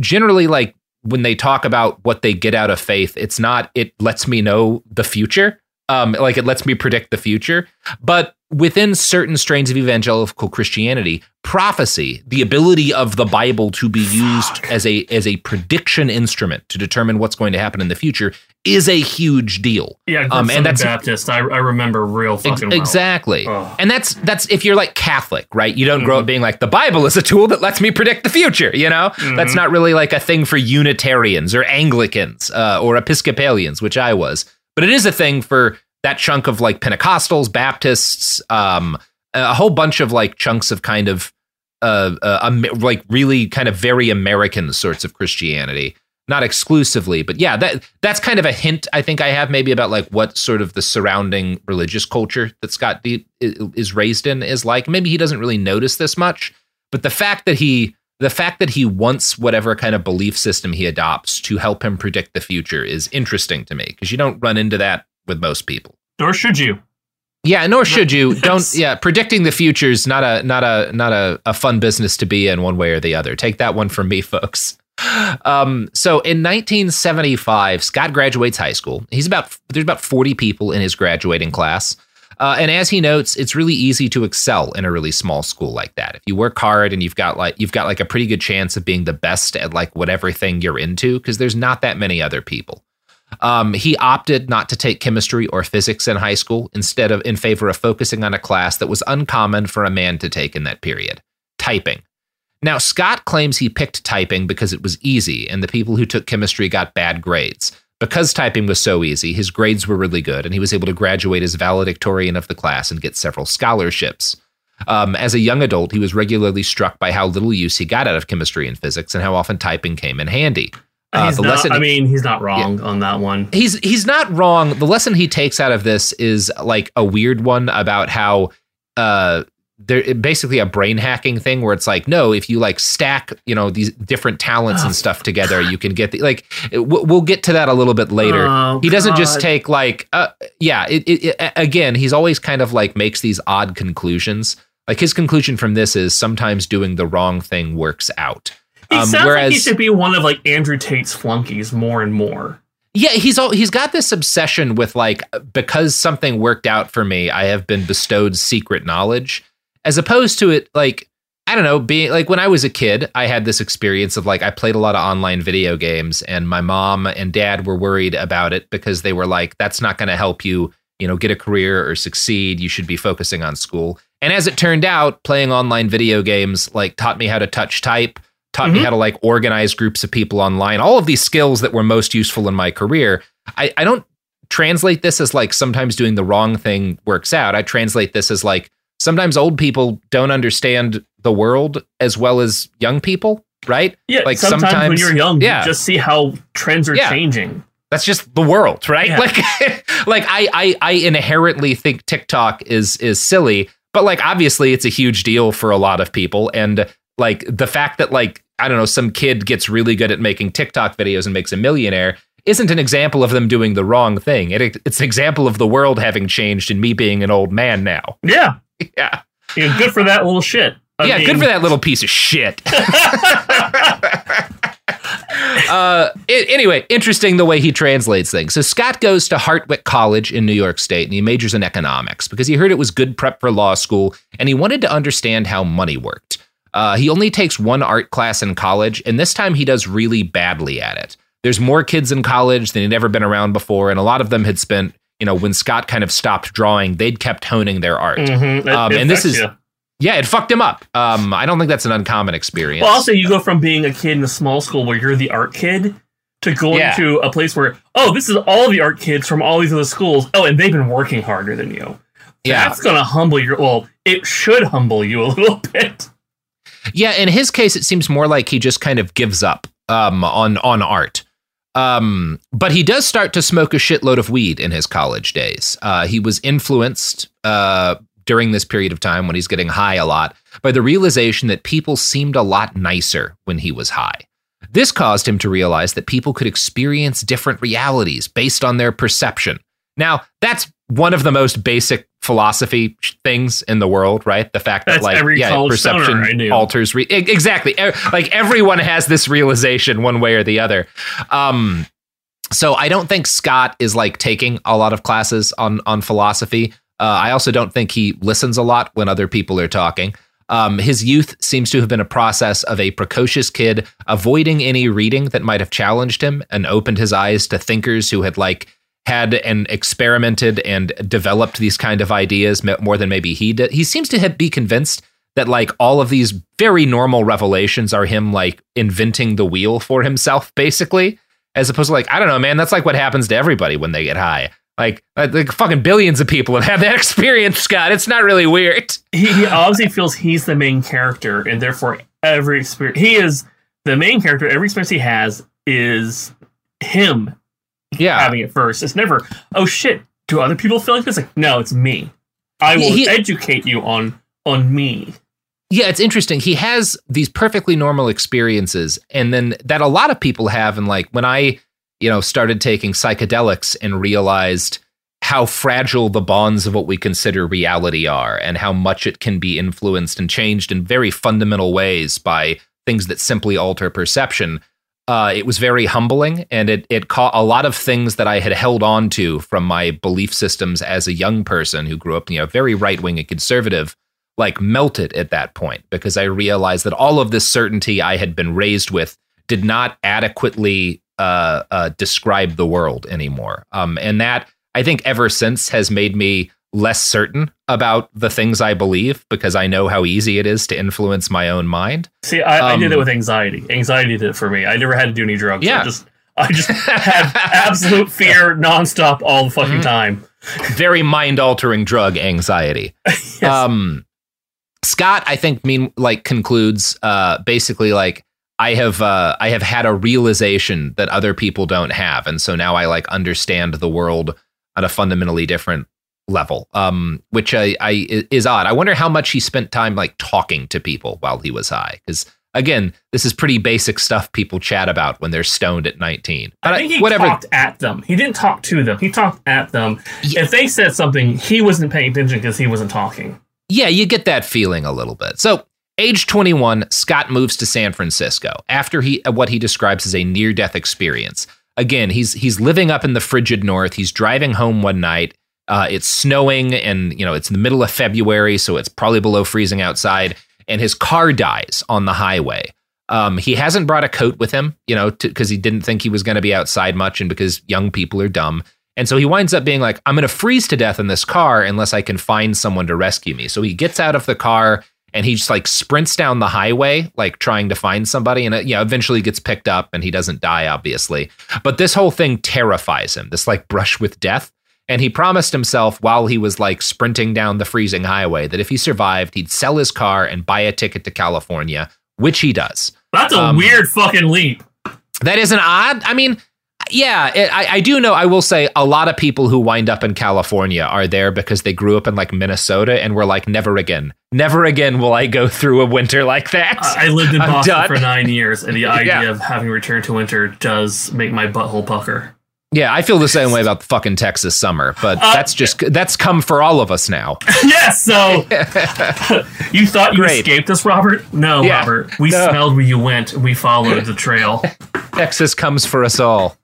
generally like when they talk about what they get out of faith, it's not it lets me know the future. Um, like it lets me predict the future, but within certain strains of evangelical Christianity, prophecy, the ability of the Bible to be used Fuck. as a as a prediction instrument to determine what's going to happen in the future, is a huge deal. Yeah, um, and that's Baptist. I, I remember real fucking ex- exactly. Well. And that's that's if you're like Catholic, right? You don't mm-hmm. grow up being like the Bible is a tool that lets me predict the future. You know, mm-hmm. that's not really like a thing for Unitarians or Anglicans uh, or Episcopalians, which I was. But it is a thing for that chunk of like Pentecostals, Baptists, um, a whole bunch of like chunks of kind of uh, uh like really kind of very American sorts of Christianity. Not exclusively, but yeah, that that's kind of a hint I think I have maybe about like what sort of the surrounding religious culture that Scott D- is raised in is like. Maybe he doesn't really notice this much, but the fact that he the fact that he wants whatever kind of belief system he adopts to help him predict the future is interesting to me because you don't run into that with most people. Nor should you. Yeah, nor should you. Don't yeah, predicting the future is not a not a not a, a fun business to be in one way or the other. Take that one from me, folks. Um, so in 1975, Scott graduates high school. He's about there's about 40 people in his graduating class. Uh, and as he notes, it's really easy to excel in a really small school like that. If you work hard and you've got like you've got like a pretty good chance of being the best at like whatever thing you're into, because there's not that many other people. Um, he opted not to take chemistry or physics in high school instead of in favor of focusing on a class that was uncommon for a man to take in that period typing. Now, Scott claims he picked typing because it was easy and the people who took chemistry got bad grades. Because typing was so easy, his grades were really good and he was able to graduate as valedictorian of the class and get several scholarships. Um, as a young adult, he was regularly struck by how little use he got out of chemistry and physics and how often typing came in handy. Uh, the not, lesson, I mean, he's not wrong yeah, on that one. He's he's not wrong. The lesson he takes out of this is like a weird one about how uh, there basically a brain hacking thing where it's like no if you like stack you know these different talents oh, and stuff together God. you can get the like we'll get to that a little bit later. Oh, he doesn't God. just take like uh, yeah it, it, it, again he's always kind of like makes these odd conclusions. Like his conclusion from this is sometimes doing the wrong thing works out. He um, sounds whereas, like he should be one of like andrew tate's flunkies more and more. Yeah, he's all he's got this obsession with like because something worked out for me, I have been bestowed secret knowledge as opposed to it like I don't know, being like when I was a kid, I had this experience of like I played a lot of online video games and my mom and dad were worried about it because they were like that's not going to help you, you know, get a career or succeed. You should be focusing on school. And as it turned out, playing online video games like taught me how to touch type, taught mm-hmm. me how to like organize groups of people online. All of these skills that were most useful in my career. I, I don't translate this as like sometimes doing the wrong thing works out. I translate this as like sometimes old people don't understand the world as well as young people, right? Yeah, like sometimes, sometimes when you're young, yeah. you just see how trends are yeah. changing. That's just the world, right? Yeah. Like, like I, I, I inherently think TikTok is is silly, but like obviously it's a huge deal for a lot of people, and like the fact that like I don't know some kid gets really good at making TikTok videos and makes a millionaire isn't an example of them doing the wrong thing. It, it's an example of the world having changed and me being an old man now. Yeah, yeah. yeah. Good for that little shit. I yeah, mean, good for that little piece of shit. uh, it, anyway, interesting the way he translates things. So Scott goes to Hartwick College in New York State and he majors in economics because he heard it was good prep for law school and he wanted to understand how money worked. Uh, he only takes one art class in college, and this time he does really badly at it. There's more kids in college than he'd ever been around before, and a lot of them had spent you know, when Scott kind of stopped drawing, they'd kept honing their art. Mm-hmm. It, um, and this is, you. yeah, it fucked him up. Um, I don't think that's an uncommon experience. Well, also, you go from being a kid in a small school where you're the art kid to going yeah. to a place where, oh, this is all the art kids from all these other schools. Oh, and they've been working harder than you. Yeah. That's going to humble your, well, it should humble you a little bit. Yeah, in his case, it seems more like he just kind of gives up um, on on art. Um, but he does start to smoke a shitload of weed in his college days. Uh, he was influenced uh, during this period of time when he's getting high a lot by the realization that people seemed a lot nicer when he was high. This caused him to realize that people could experience different realities based on their perception. Now, that's one of the most basic philosophy things in the world, right? The fact that That's like yeah, perception alters re- exactly. Like everyone has this realization one way or the other. Um, so I don't think Scott is like taking a lot of classes on on philosophy. Uh, I also don't think he listens a lot when other people are talking. Um, his youth seems to have been a process of a precocious kid avoiding any reading that might have challenged him and opened his eyes to thinkers who had like had and experimented and developed these kind of ideas more than maybe he did. He seems to have, be convinced that like all of these very normal revelations are him like inventing the wheel for himself, basically, as opposed to like I don't know, man. That's like what happens to everybody when they get high. Like, uh, like fucking billions of people have had that experience, Scott. It's not really weird. He, he obviously feels he's the main character, and therefore every experience he is the main character. Every experience he has is him yeah. having it first. It's never, oh shit, do other people feel like this? Like, no, it's me. I will he, educate you on on me. Yeah, it's interesting. He has these perfectly normal experiences, and then that a lot of people have. And like when I, you know, started taking psychedelics and realized how fragile the bonds of what we consider reality are, and how much it can be influenced and changed in very fundamental ways by things that simply alter perception Uh, it was very humbling, and it it caught a lot of things that I had held on to from my belief systems as a young person who grew up, you know, very right wing and conservative, like melted at that point because I realized that all of this certainty I had been raised with did not adequately uh, uh, describe the world anymore. Um, and that I think ever since has made me less certain about the things I believe because I know how easy it is to influence my own mind. See, I, I did it Um, with anxiety. Anxiety did it for me. I never had to do any drugs. Yeah. I just, I just had absolute fear nonstop all the fucking Mm-hmm. time. very mind altering drug anxiety. Um, Scott, I think, mean like concludes uh, basically like I have uh, I have had a realization that other people don't have, and so now I like understand the world on a fundamentally different level, um, which I, I is odd. I wonder how much he spent time like talking to people while he was high, because again, this is pretty basic stuff people chat about when they're stoned at nineteen. But I think he whatever. talked at them. He didn't talk to them. He talked at them. If they said something, he wasn't paying attention because he wasn't talking. Yeah, you get that feeling a little bit. So, age 21, Scott moves to San Francisco after he what he describes as a near-death experience. Again, he's he's living up in the frigid north. He's driving home one night. Uh, it's snowing, and you know it's in the middle of February, so it's probably below freezing outside. And his car dies on the highway. Um, he hasn't brought a coat with him, you know, because he didn't think he was going to be outside much, and because young people are dumb. And so he winds up being like, I'm going to freeze to death in this car unless I can find someone to rescue me. So he gets out of the car and he just like sprints down the highway, like trying to find somebody. And, you know, eventually gets picked up and he doesn't die, obviously. But this whole thing terrifies him, this like brush with death. And he promised himself while he was like sprinting down the freezing highway that if he survived, he'd sell his car and buy a ticket to California, which he does. That's a Um, weird fucking leap. That isn't odd. I mean, yeah, it, I, I do know. I will say a lot of people who wind up in California are there because they grew up in like Minnesota and were like, never again, never again will I go through a winter like that. I I lived in Boston for nine years, and the idea Yeah. of having returned to winter does make my butthole pucker. Yeah, I feel the same way about the fucking Texas summer, but Uh, that's just that's come for all of us now. yes, so you thought you Great. escaped us, Robert? No, Yeah. Robert. We No. smelled where you went, and we followed the trail. Texas comes for us all.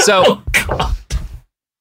So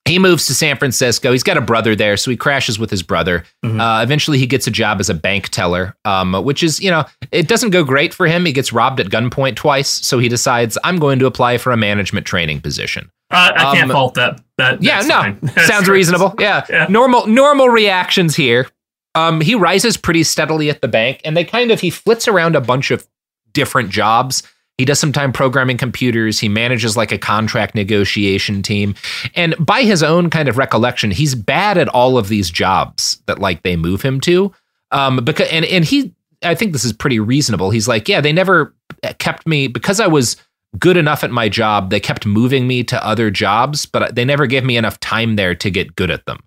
he moves to San Francisco. He's got a brother there, so he crashes with his brother. Uh, eventually, he gets a job as a bank teller, um, which is, you know, it doesn't go great for him. He gets robbed at gunpoint twice, so he decides, I'm going to apply for a management training position. I, I can't Um, fault that. That yeah, no. Sounds reasonable. Yeah. normal normal reactions here. Um, he rises pretty steadily at the bank, and they kind of he flits around a bunch of different jobs. He does some time programming computers. He manages like a contract negotiation team, and by his own kind of recollection, he's bad at all of these jobs that like they move him to. Um, because and and he, I think this is pretty reasonable. He's like, yeah, they never kept me because I was good enough at my job. They kept moving me to other jobs, but they never gave me enough time there to get good at them.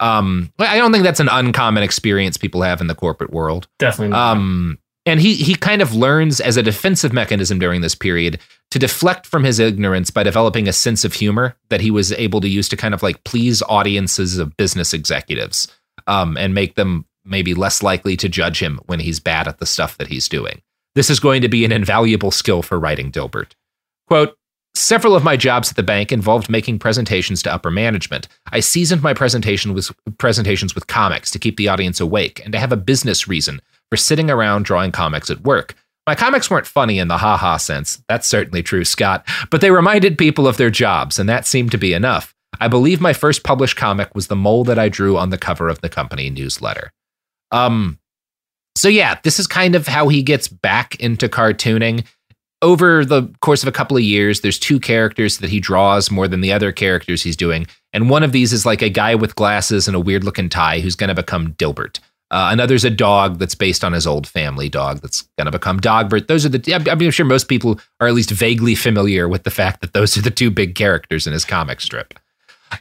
Um, I don't think that's an uncommon experience people have in the corporate world. Definitely. Not. Um, and he he kind of learns as a defensive mechanism during this period to deflect from his ignorance by developing a sense of humor that he was able to use to kind of like please audiences of business executives um, and make them maybe less likely to judge him when he's bad at the stuff that he's doing. This is going to be an invaluable skill for writing Dilbert. Quote, Several of my jobs at the bank involved making presentations to upper management. I seasoned my presentation with presentations with comics to keep the audience awake and to have a business reason for sitting around drawing comics at work. My comics weren't funny in the ha-ha sense. That's certainly true, Scott, but they reminded people of their jobs, and that seemed to be enough. I believe my first published comic was the mole that I drew on the cover of the company newsletter. Um so yeah, this is kind of how he gets back into cartooning over the course of a couple of years, there's two characters that he draws more than the other characters he's doing. And one of these is like a guy with glasses and a weird looking tie who's going to become Dilbert. Uh, another's a dog that's based on his old family dog that's going to become Dogbert. Those are the, I'm- I'm sure most people are at least vaguely familiar with the fact that those are the two big characters in his comic strip.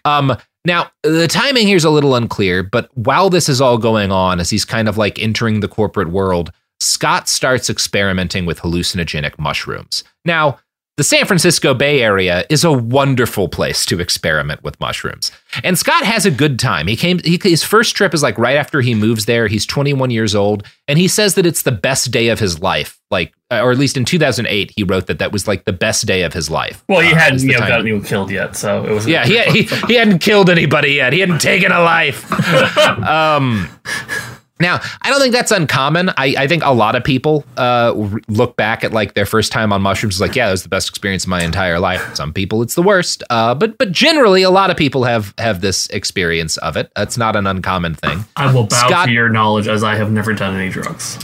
Um, now, the timing here is a little unclear, but while this is all going on, as he's kind of like entering the corporate world, Scott starts experimenting with hallucinogenic mushrooms. Now, the San Francisco Bay Area is a wonderful place to experiment with mushrooms. And Scott has a good time. He came he, his first trip is like right after he moves there. He's 21 years old and he says that it's the best day of his life. Like uh, or at least in 2008, he wrote that that was like the best day of his life. Well, he uh, hadn't you know, gotten anyone killed yet, so it was. yeah, he, he he hadn't killed anybody yet. He hadn't taken a life. um, now, I don't think that's uncommon. I, I think a lot of people uh, look back at like their first time on mushrooms, like, yeah, that was the best experience of my entire life. Some people, it's the worst. Uh, but but generally, a lot of people have have this experience of it. It's not an uncommon thing. I will bow Scott- to your knowledge as I have never done any drugs.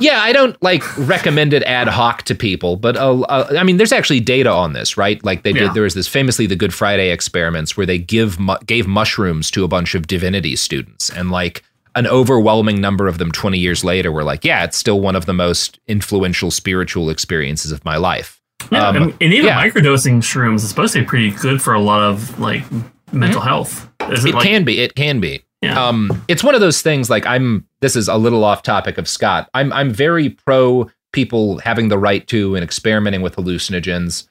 Yeah, I don't like recommend it ad hoc to people, but uh, uh, I mean, there's actually data on this, right? Like they Yeah. did. There was this famously the Good Friday experiments where they give mu- gave mushrooms to a bunch of divinity students, and like an overwhelming number of them, 20 years later, were like, "Yeah, it's still one of the most influential spiritual experiences of my life." Yeah, Um, and, and even yeah. microdosing shrooms is supposed to be pretty good for a lot of like mental health. Is it, it like, can be. It can be. Yeah. Um, it's one of those things. Like I'm. This is a little off topic of Scott. I'm. I'm very pro people having the right to and experimenting with hallucinogens.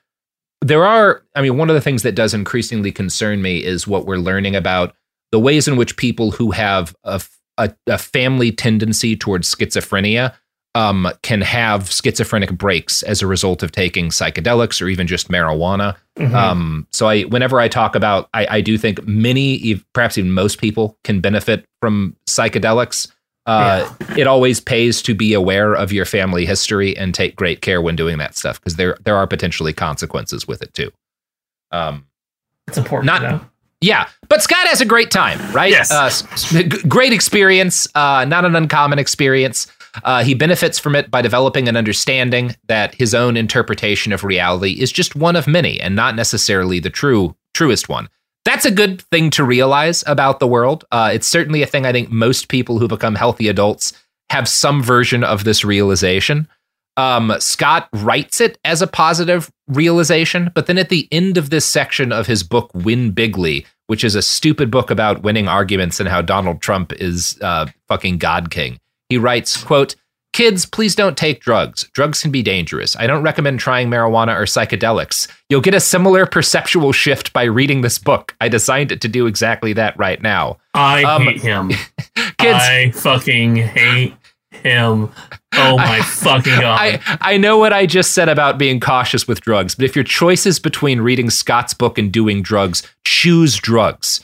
There are. I mean, one of the things that does increasingly concern me is what we're learning about the ways in which people who have a a, a family tendency towards schizophrenia um, can have schizophrenic breaks as a result of taking psychedelics or even just marijuana. Mhm. Um, so I, whenever I talk about, I, I do think many, perhaps even most people, can benefit from psychedelics. Uh, It always pays to be aware of your family history and take great care when doing that stuff because there there are potentially consequences with it too. Um, it's important. Not. Yeah, but Scott has a great time, right? Yes. Uh, s- s- g- great experience, uh, not an uncommon experience. Uh, he benefits from it by developing an understanding that his own interpretation of reality is just one of many and not necessarily the true truest one. That's a good thing to realize about the world. Uh, it's certainly a thing I think most people who become healthy adults have some version of this realization. Um, Scott writes it as a positive realization, but then at the end of this section of his book, Win Bigly, which is a stupid book about winning arguments and how Donald Trump is uh, fucking God King, he writes, quote, Kids, please don't take drugs. Drugs can be dangerous. I don't recommend trying marijuana or psychedelics. You'll get a similar perceptual shift by reading this book. I designed it to do exactly that right now. I Um, hate him. kids- I fucking hate him. Oh my fucking god. I, I know what I just said about being cautious with drugs, but if your choice is between reading Scott's book and doing drugs, choose drugs.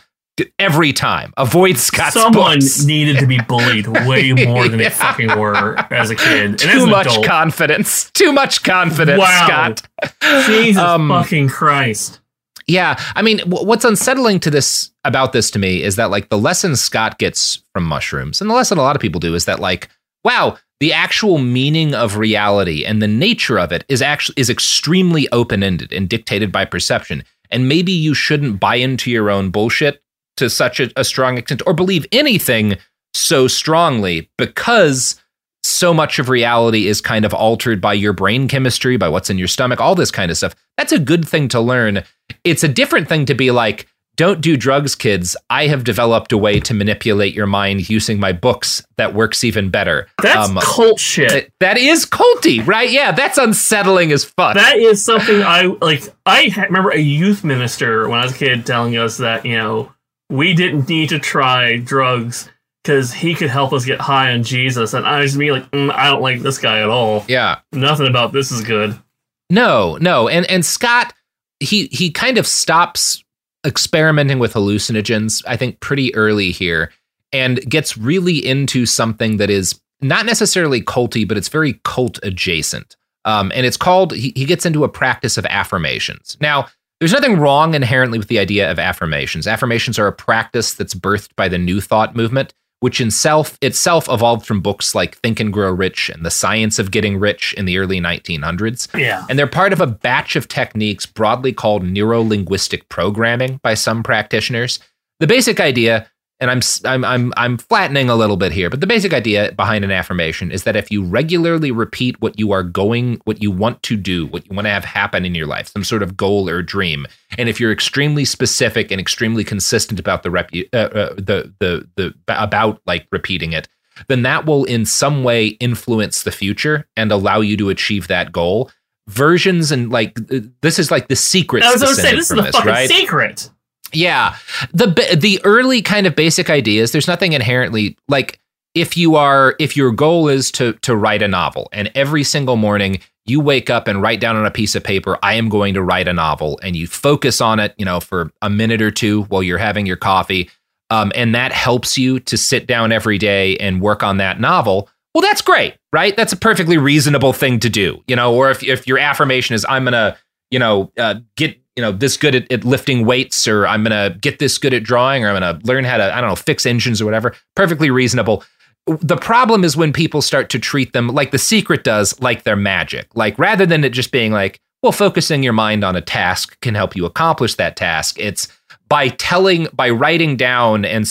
Every time. Avoid Scott's book. Someone books. needed to be bullied way more than they fucking were as a kid. And Too much adult, confidence. Too much confidence, Wow. Scott. Jesus Um, fucking Christ. Yeah, I mean, w- what's unsettling to this about this to me is that like the lesson Scott gets from mushrooms, and the lesson a lot of people do is that like, wow, the actual meaning of reality and the nature of it is actually is extremely open ended and dictated by perception. And maybe you shouldn't buy into your own bullshit to such a, a strong extent or believe anything so strongly because so much of reality is kind of altered by your brain chemistry, by what's in your stomach, all this kind of stuff. That's a good thing to learn. It's a different thing to be like, don't do drugs, kids. I have developed a way to manipulate your mind using my books that works even better. That's cult shit. that- that is culty, right? Yeah, that's unsettling as fuck. That is something I like. I remember a youth minister when I was a kid telling us that you know we didn't need to try drugs because he could help us get high on Jesus, and I was me like, mm, I don't like this guy at all. yeah. Nothing about this is good. No, no, and and Scott, he he kind of stops experimenting with hallucinogens. I think pretty early here, and gets really into something that is not necessarily culty, but it's very cult adjacent. Um, and it's called. He, he gets into a practice of affirmations. Now, there's nothing wrong inherently with the idea of affirmations. Affirmations are a practice that's birthed by the New Thought movement, which in self itself evolved from books like Think and Grow Rich and The Science of Getting Rich in the early 1900s. Yeah. And they're part of a batch of techniques broadly called neuro linguistic programming by some practitioners. The basic idea, and I'm, I'm, I'm, I'm flattening a little bit here, but the basic idea behind an affirmation is that if you regularly repeat what you are going, what you want to do, what you want to have happen in your life, some sort of goal or dream, and if you're extremely specific and extremely consistent about the, rep, uh, uh, the, the, the, about like repeating it, then that will in some way influence the future and allow you to achieve that goal. Versions and like this is like the secret. I was going to say this is the fucking secret. Yeah. The the early kind of basic ideas, there's nothing inherently like if you are if your goal is to to write a novel and every single morning you wake up and write down on a piece of paper, I am going to write a novel, and you focus on it, you know, for a minute or two while you're having your coffee. Um, and that helps you to sit down every day and work on that novel. Well, that's great, right? That's a perfectly reasonable thing to do, you know. Or if if your affirmation is, I'm gonna, you know, uh, get you know this good at, at lifting weights, or I'm gonna get this good at drawing, or I'm gonna learn how to, I don't know, fix engines or whatever. Perfectly reasonable the problem is when people start to treat them like the secret does, like they're magic. Like rather than it just being like, well, focusing your mind on a task can help you accomplish that task. It's by telling, by writing down and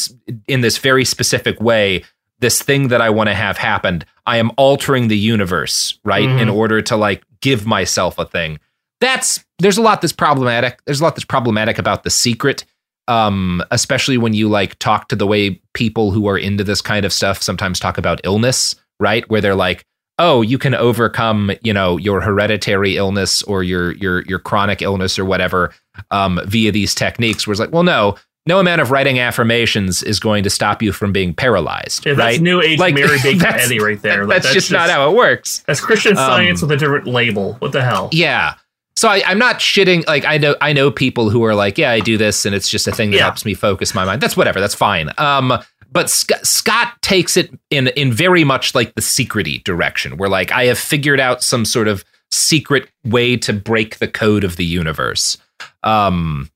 in this very specific way, this thing that I want to have happened, I am altering the universe, right? Mm-hmm. In order to like give myself a thing. That's there's a lot that's problematic. There's a lot that's problematic about the secret um, especially when you like talk to the way people who are into this kind of stuff sometimes talk about illness, right? Where they're like, "Oh, you can overcome, you know, your hereditary illness or your your your chronic illness or whatever um, via these techniques." Where it's like, "Well, no, no amount of writing affirmations is going to stop you from being paralyzed. Yeah, that's right? new age like, Mary Baker Eddy right there. Like, that's, that's, just, just, not how it works. That's Christian Science um, with a different label. What the hell? Yeah. So I, am not shitting. Like I know, I know people who are like, yeah, I do this, and it's just a thing that yeah. helps me focus my mind. That's whatever. That's fine. Um, but Sc- Scott takes it in in very much like the secrety direction, where like I have figured out some sort of secret way to break the code of the universe. Um,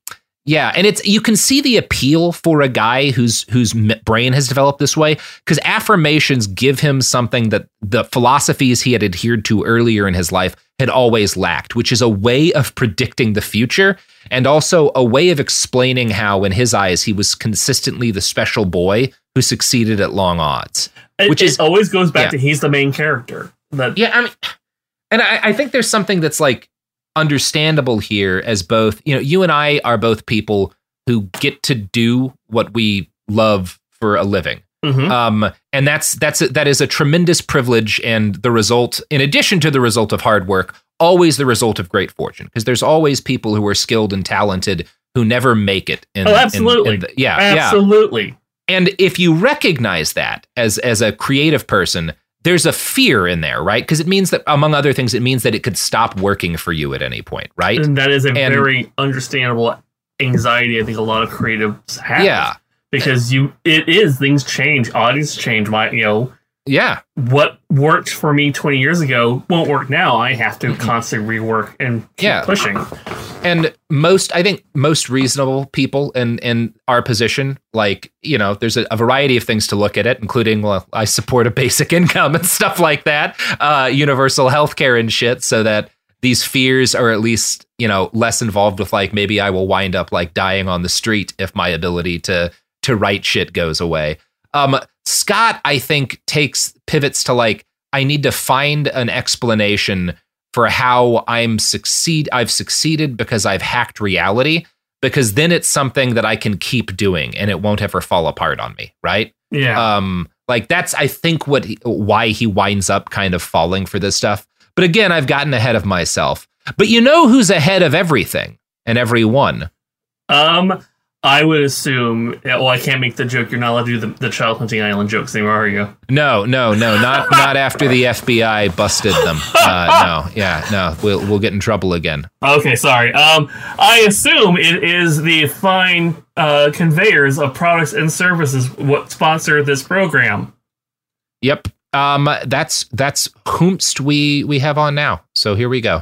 yeah, and it's you can see the appeal for a guy whose whose brain has developed this way because affirmations give him something that the philosophies he had adhered to earlier in his life had always lacked, which is a way of predicting the future and also a way of explaining how, in his eyes, he was consistently the special boy who succeeded at long odds. It, which is always goes back yeah. to he's the main character. That yeah, I mean, and I, I think there's something that's like understandable here as both you know you and I are both people who get to do what we love for a living. Mm-hmm. Um, and that's that's a, that is a tremendous privilege and the result, in addition to the result of hard work, always the result of great fortune because there's always people who are skilled and talented who never make it. In, oh, absolutely, in, in the, yeah, absolutely. Yeah. And if you recognize that as as a creative person, there's a fear in there, right? Because it means that, among other things, it means that it could stop working for you at any point, right? And that is a and, very understandable anxiety. I think a lot of creatives have. Yeah, because you, it is things change, audience change. My, you know, yeah, what worked for me 20 years ago won't work now. I have to mm-hmm. constantly rework and keep yeah. pushing. And most, I think, most reasonable people in in our position, like you know, there's a, a variety of things to look at it, including well, I support a basic income and stuff like that, uh, universal health care and shit, so that these fears are at least you know less involved with like maybe I will wind up like dying on the street if my ability to to write shit goes away. Um, Scott, I think, takes pivots to like, I need to find an explanation for how I'm succeed. I've succeeded because I've hacked reality. Because then it's something that I can keep doing, and it won't ever fall apart on me. Right? Yeah. Um, like that's I think what he, why he winds up kind of falling for this stuff. But again, I've gotten ahead of myself. But you know who's ahead of everything and everyone? Um, I would assume. Well, I can't make the joke. You're not allowed to do the, the child hunting island jokes anymore, are you? No, no, no, not not after the FBI busted them. Uh, no, yeah, no, we'll we'll get in trouble again. Okay, sorry. Um, I assume it is the fine uh, conveyors of products and services what sponsor this program. Yep. Um, that's that's whomst we we have on now. So here we go.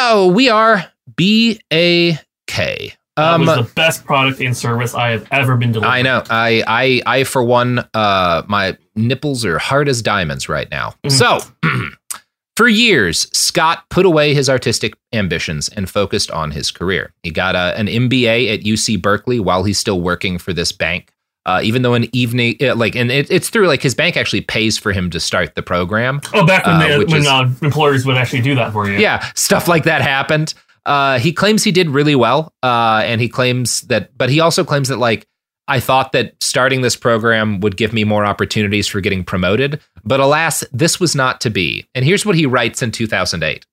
Oh, we are B A K. That was um, the best product and service I have ever been delivered. I know. I, I, I, for one, uh, my nipples are hard as diamonds right now. Mm. So, for years, Scott put away his artistic ambitions and focused on his career. He got uh, a, an MBA at UC Berkeley while he's still working for this bank. Uh, even though an evening, like, and it, it's through like his bank actually pays for him to start the program. Oh, back when, uh, they, when is- uh, employers would actually do that for you. yeah, stuff like that happened. Uh, he claims he did really well, uh, and he claims that, but he also claims that like I thought that starting this program would give me more opportunities for getting promoted, but alas, this was not to be. And here's what he writes in 2008.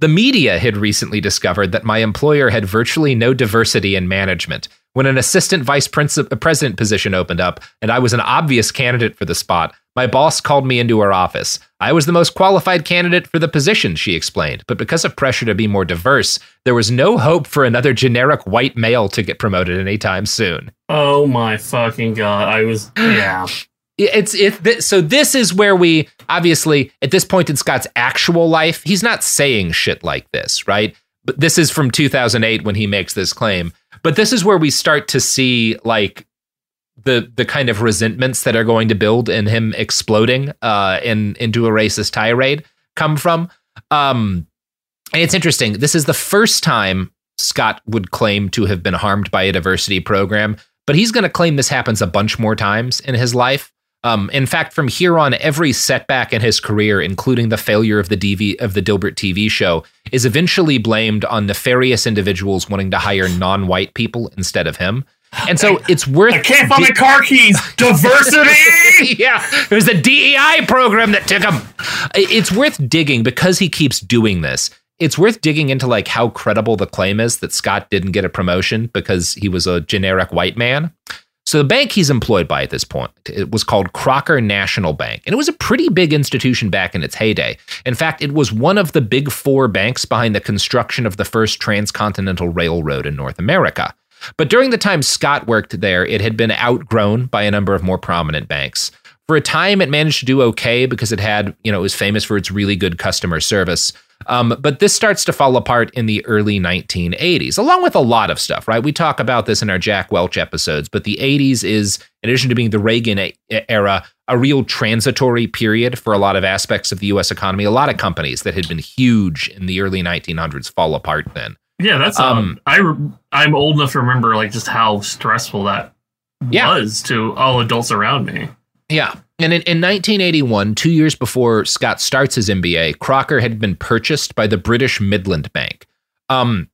The media had recently discovered that my employer had virtually no diversity in management. When an assistant vice princi- uh, president position opened up and I was an obvious candidate for the spot, my boss called me into her office. I was the most qualified candidate for the position, she explained, but because of pressure to be more diverse, there was no hope for another generic white male to get promoted anytime soon. Oh my fucking god! I was yeah. It's it. Th- so this is where we obviously at this point in Scott's actual life, he's not saying shit like this, right? But this is from 2008 when he makes this claim. But this is where we start to see like the the kind of resentments that are going to build in him exploding uh in into a racist tirade come from. Um and it's interesting. This is the first time Scott would claim to have been harmed by a diversity program, but he's going to claim this happens a bunch more times in his life. Um, in fact, from here on, every setback in his career, including the failure of the DV of the Dilbert TV show, is eventually blamed on nefarious individuals wanting to hire non-white people instead of him. And so it's worth. I can't find my car keys. Diversity. yeah, it was the DEI program that took him. It's worth digging because he keeps doing this. It's worth digging into like how credible the claim is that Scott didn't get a promotion because he was a generic white man. So the bank he's employed by at this point it was called Crocker National Bank, and it was a pretty big institution back in its heyday. In fact, it was one of the big four banks behind the construction of the first transcontinental railroad in North America. But during the time Scott worked there, it had been outgrown by a number of more prominent banks. For a time, it managed to do okay because it had, you know, it was famous for its really good customer service. Um, but this starts to fall apart in the early 1980s, along with a lot of stuff, right? We talk about this in our Jack Welch episodes, but the 80s is, in addition to being the Reagan era, a real transitory period for a lot of aspects of the US economy. A lot of companies that had been huge in the early 1900s fall apart then. Yeah, that's um. I I'm old enough to remember like just how stressful that Yeah. was to all adults around me. Yeah. And in, in 1981, two years before Scott starts his MBA, Crocker had been purchased by the British Midland Bank. Um,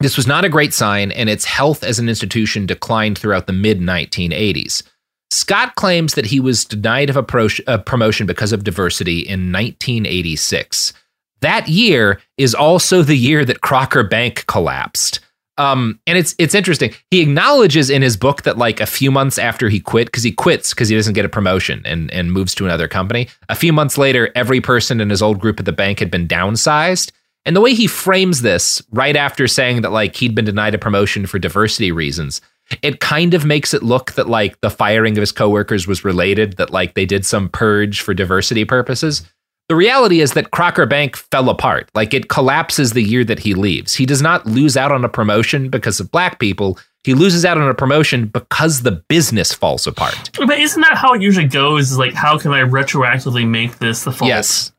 this was not a great sign, and its health as an institution declined throughout the mid 1980s. Scott claims that he was denied of a, pro- a promotion because of diversity in 1986. That year is also the year that Crocker Bank collapsed. Um, and it's it's interesting. He acknowledges in his book that like a few months after he quit, because he quits because he doesn't get a promotion and and moves to another company. A few months later, every person in his old group at the bank had been downsized. And the way he frames this, right after saying that like he'd been denied a promotion for diversity reasons, it kind of makes it look that like the firing of his coworkers was related, that like they did some purge for diversity purposes. The reality is that Crocker Bank fell apart. Like it collapses the year that he leaves. He does not lose out on a promotion because of black people. He loses out on a promotion because the business falls apart. But isn't that how it usually goes? Is like, how can I retroactively make this the fault Yes.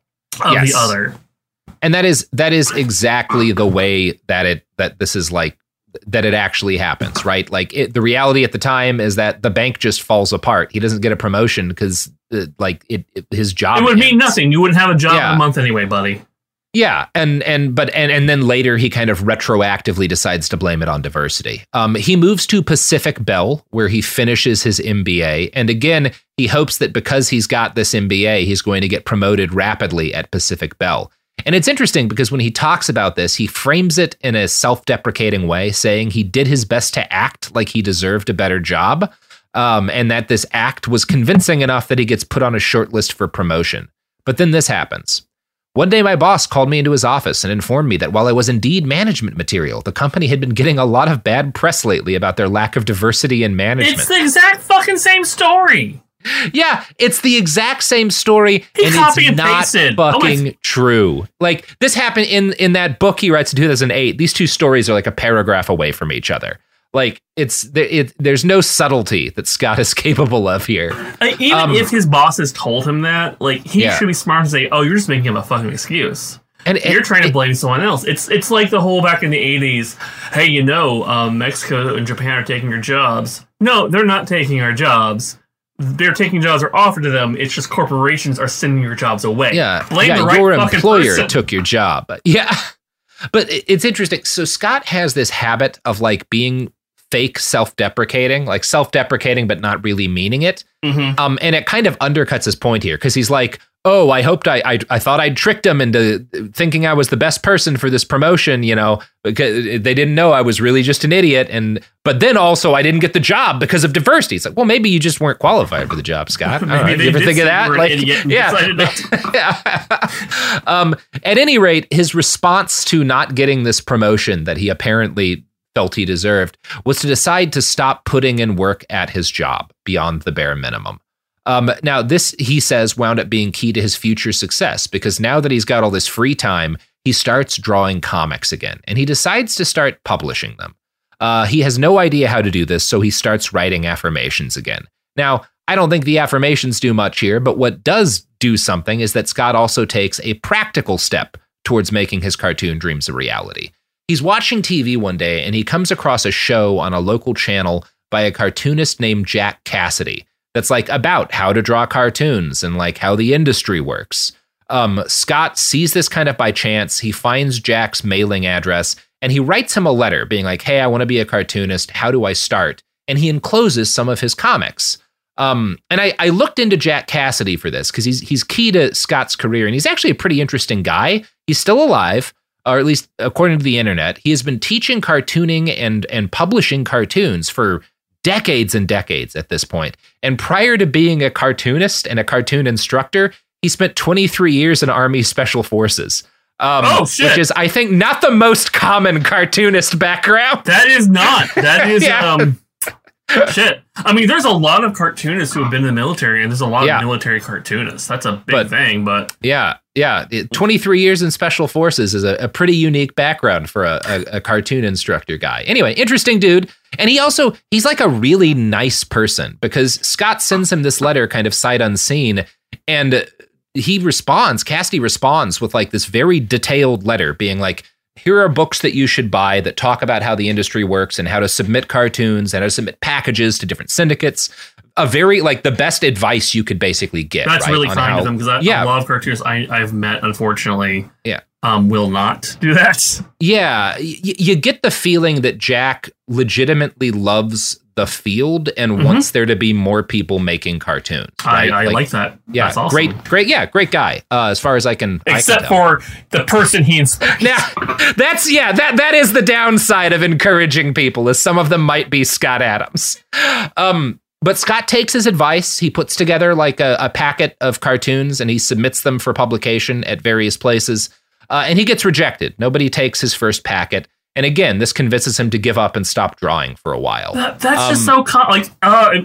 of Yes. the other? And that is that is exactly the way that it that this is like that it actually happens, right? Like it, the reality at the time is that the bank just falls apart. He doesn't get a promotion because uh, like it, it his job It would mean nothing. You wouldn't have a job in a month anyway, buddy. Yeah, and and but and and then later he kind of retroactively decides to blame it on diversity. Um, he moves to Pacific Bell where he finishes his MBA, and again he hopes that because he's got this MBA, he's going to get promoted rapidly at Pacific Bell. And it's interesting because when he talks about this, he frames it in a self-deprecating way, saying he did his best to act like he deserved a better job, um, and that this act was convincing enough that he gets put on a short list for promotion. But then this happens. One day, my boss called me into his office and informed me that while I was indeed management material, the company had been getting a lot of bad press lately about their lack of diversity in management. It's the exact fucking same story. Yeah, it's the exact same story, He and it's not. Oh fucking my- true. Like this happened in in that book he writes in 2008. These two stories are like a paragraph away from each other. Like it's it, there's no subtlety that Scott is capable of here. Like, even Um, if his bosses told him that, like he Yeah. should be smart and say, "Oh, you're just making him a fucking excuse." And you're trying to blame someone else. It's it's like the whole back in the '80s. Hey, you know, um, Mexico and Japan are taking your jobs. No, they're not taking our jobs. They're taking jobs are offered to them. It's just corporations are sending your jobs away. Yeah, blame yeah, the right your employer person. took your job. Yeah, but it's interesting. So Scott has this habit of like being fake self-deprecating, like self-deprecating but not really meaning it. Mhm. Um, and it kind of undercuts his point here because he's like, "Oh, I hoped I, I I thought I'd tricked him into thinking I was the best person for this promotion, you know, because they didn't know I was really just an idiot." And but then also I didn't get the job because of diversity. It's like, well, maybe you just weren't qualified for the job, Scott. I. Maybe they you ever think of that? Like, yeah, decided not to. yeah. um, at any rate, his response to not getting this promotion that he apparently felt he deserved was to decide to stop putting in work at his job beyond the bare minimum. Um, now, this, he says, wound up being key to his future success because now that he's got all this free time, he starts drawing comics again and he decides to start publishing them. Uh, he has no idea how to do this, so he starts writing affirmations again. Now, I don't think the affirmations do much here, but what does do something is that Scott also takes a practical step towards making his cartoon dreams a reality. He's watching TV one day and he comes across a show on a local channel by a cartoonist named Jack Cassady that's like about how to draw cartoons and like how the industry works. Um, Scott sees this kind of by chance. He finds Jack's mailing address and he writes him a letter being like, Hey, I want to be a cartoonist. How do I start? And he encloses some of his comics. Um, and I, I looked into Jack Cassady for this because he's he's key to Scott's career, and he's actually a pretty interesting guy. He's still alive, or at least according to the internet. He has been teaching cartooning and and publishing cartoons for decades and decades at this point. And prior to being a cartoonist and a cartoon instructor, he spent 23 years in Army Special Forces. Um, Oh, shit. Which is, I think, not the most common cartoonist background. That is not. That is Yeah. um shit. I mean, there's a lot of cartoonists who have been in the military, and there's a lot Yeah. of military cartoonists. That's a big But- thing, but Yeah, yeah. 23 years in special forces is a, a pretty unique background for a, a, a cartoon instructor guy. Anyway, interesting dude. And he also, he's like a really nice person because Scott sends him this letter kind of sight unseen. And he responds, Cassady responds with like this very detailed letter being like, here are books that you should buy that talk about how the industry works and how to submit cartoons and how to submit packages to different syndicates. A very like the best advice you could basically get. that's right, really kind how- of them because yeah, a lot of cartoonists I, I've met, unfortunately, yeah. Um, will not do that. Yeah, y- you get the feeling that Jack legitimately loves the field and Mhm. wants there to be more people making cartoons. I, right? I Like, like, that. Yeah, That's awesome. great, great, yeah, great guy. Uh, as far as I can, I can Except for the person he. Now, That's yeah, that that is the downside of encouraging people, is some of them might be Scott Adams. Um, but Scott takes his advice. He puts together like a, a packet of cartoons and he submits them for publication at various places. Uh, and he gets rejected. Nobody takes his first packet. And again, this convinces him to give up and stop drawing for a while. That, that's Um, just so con- like uh,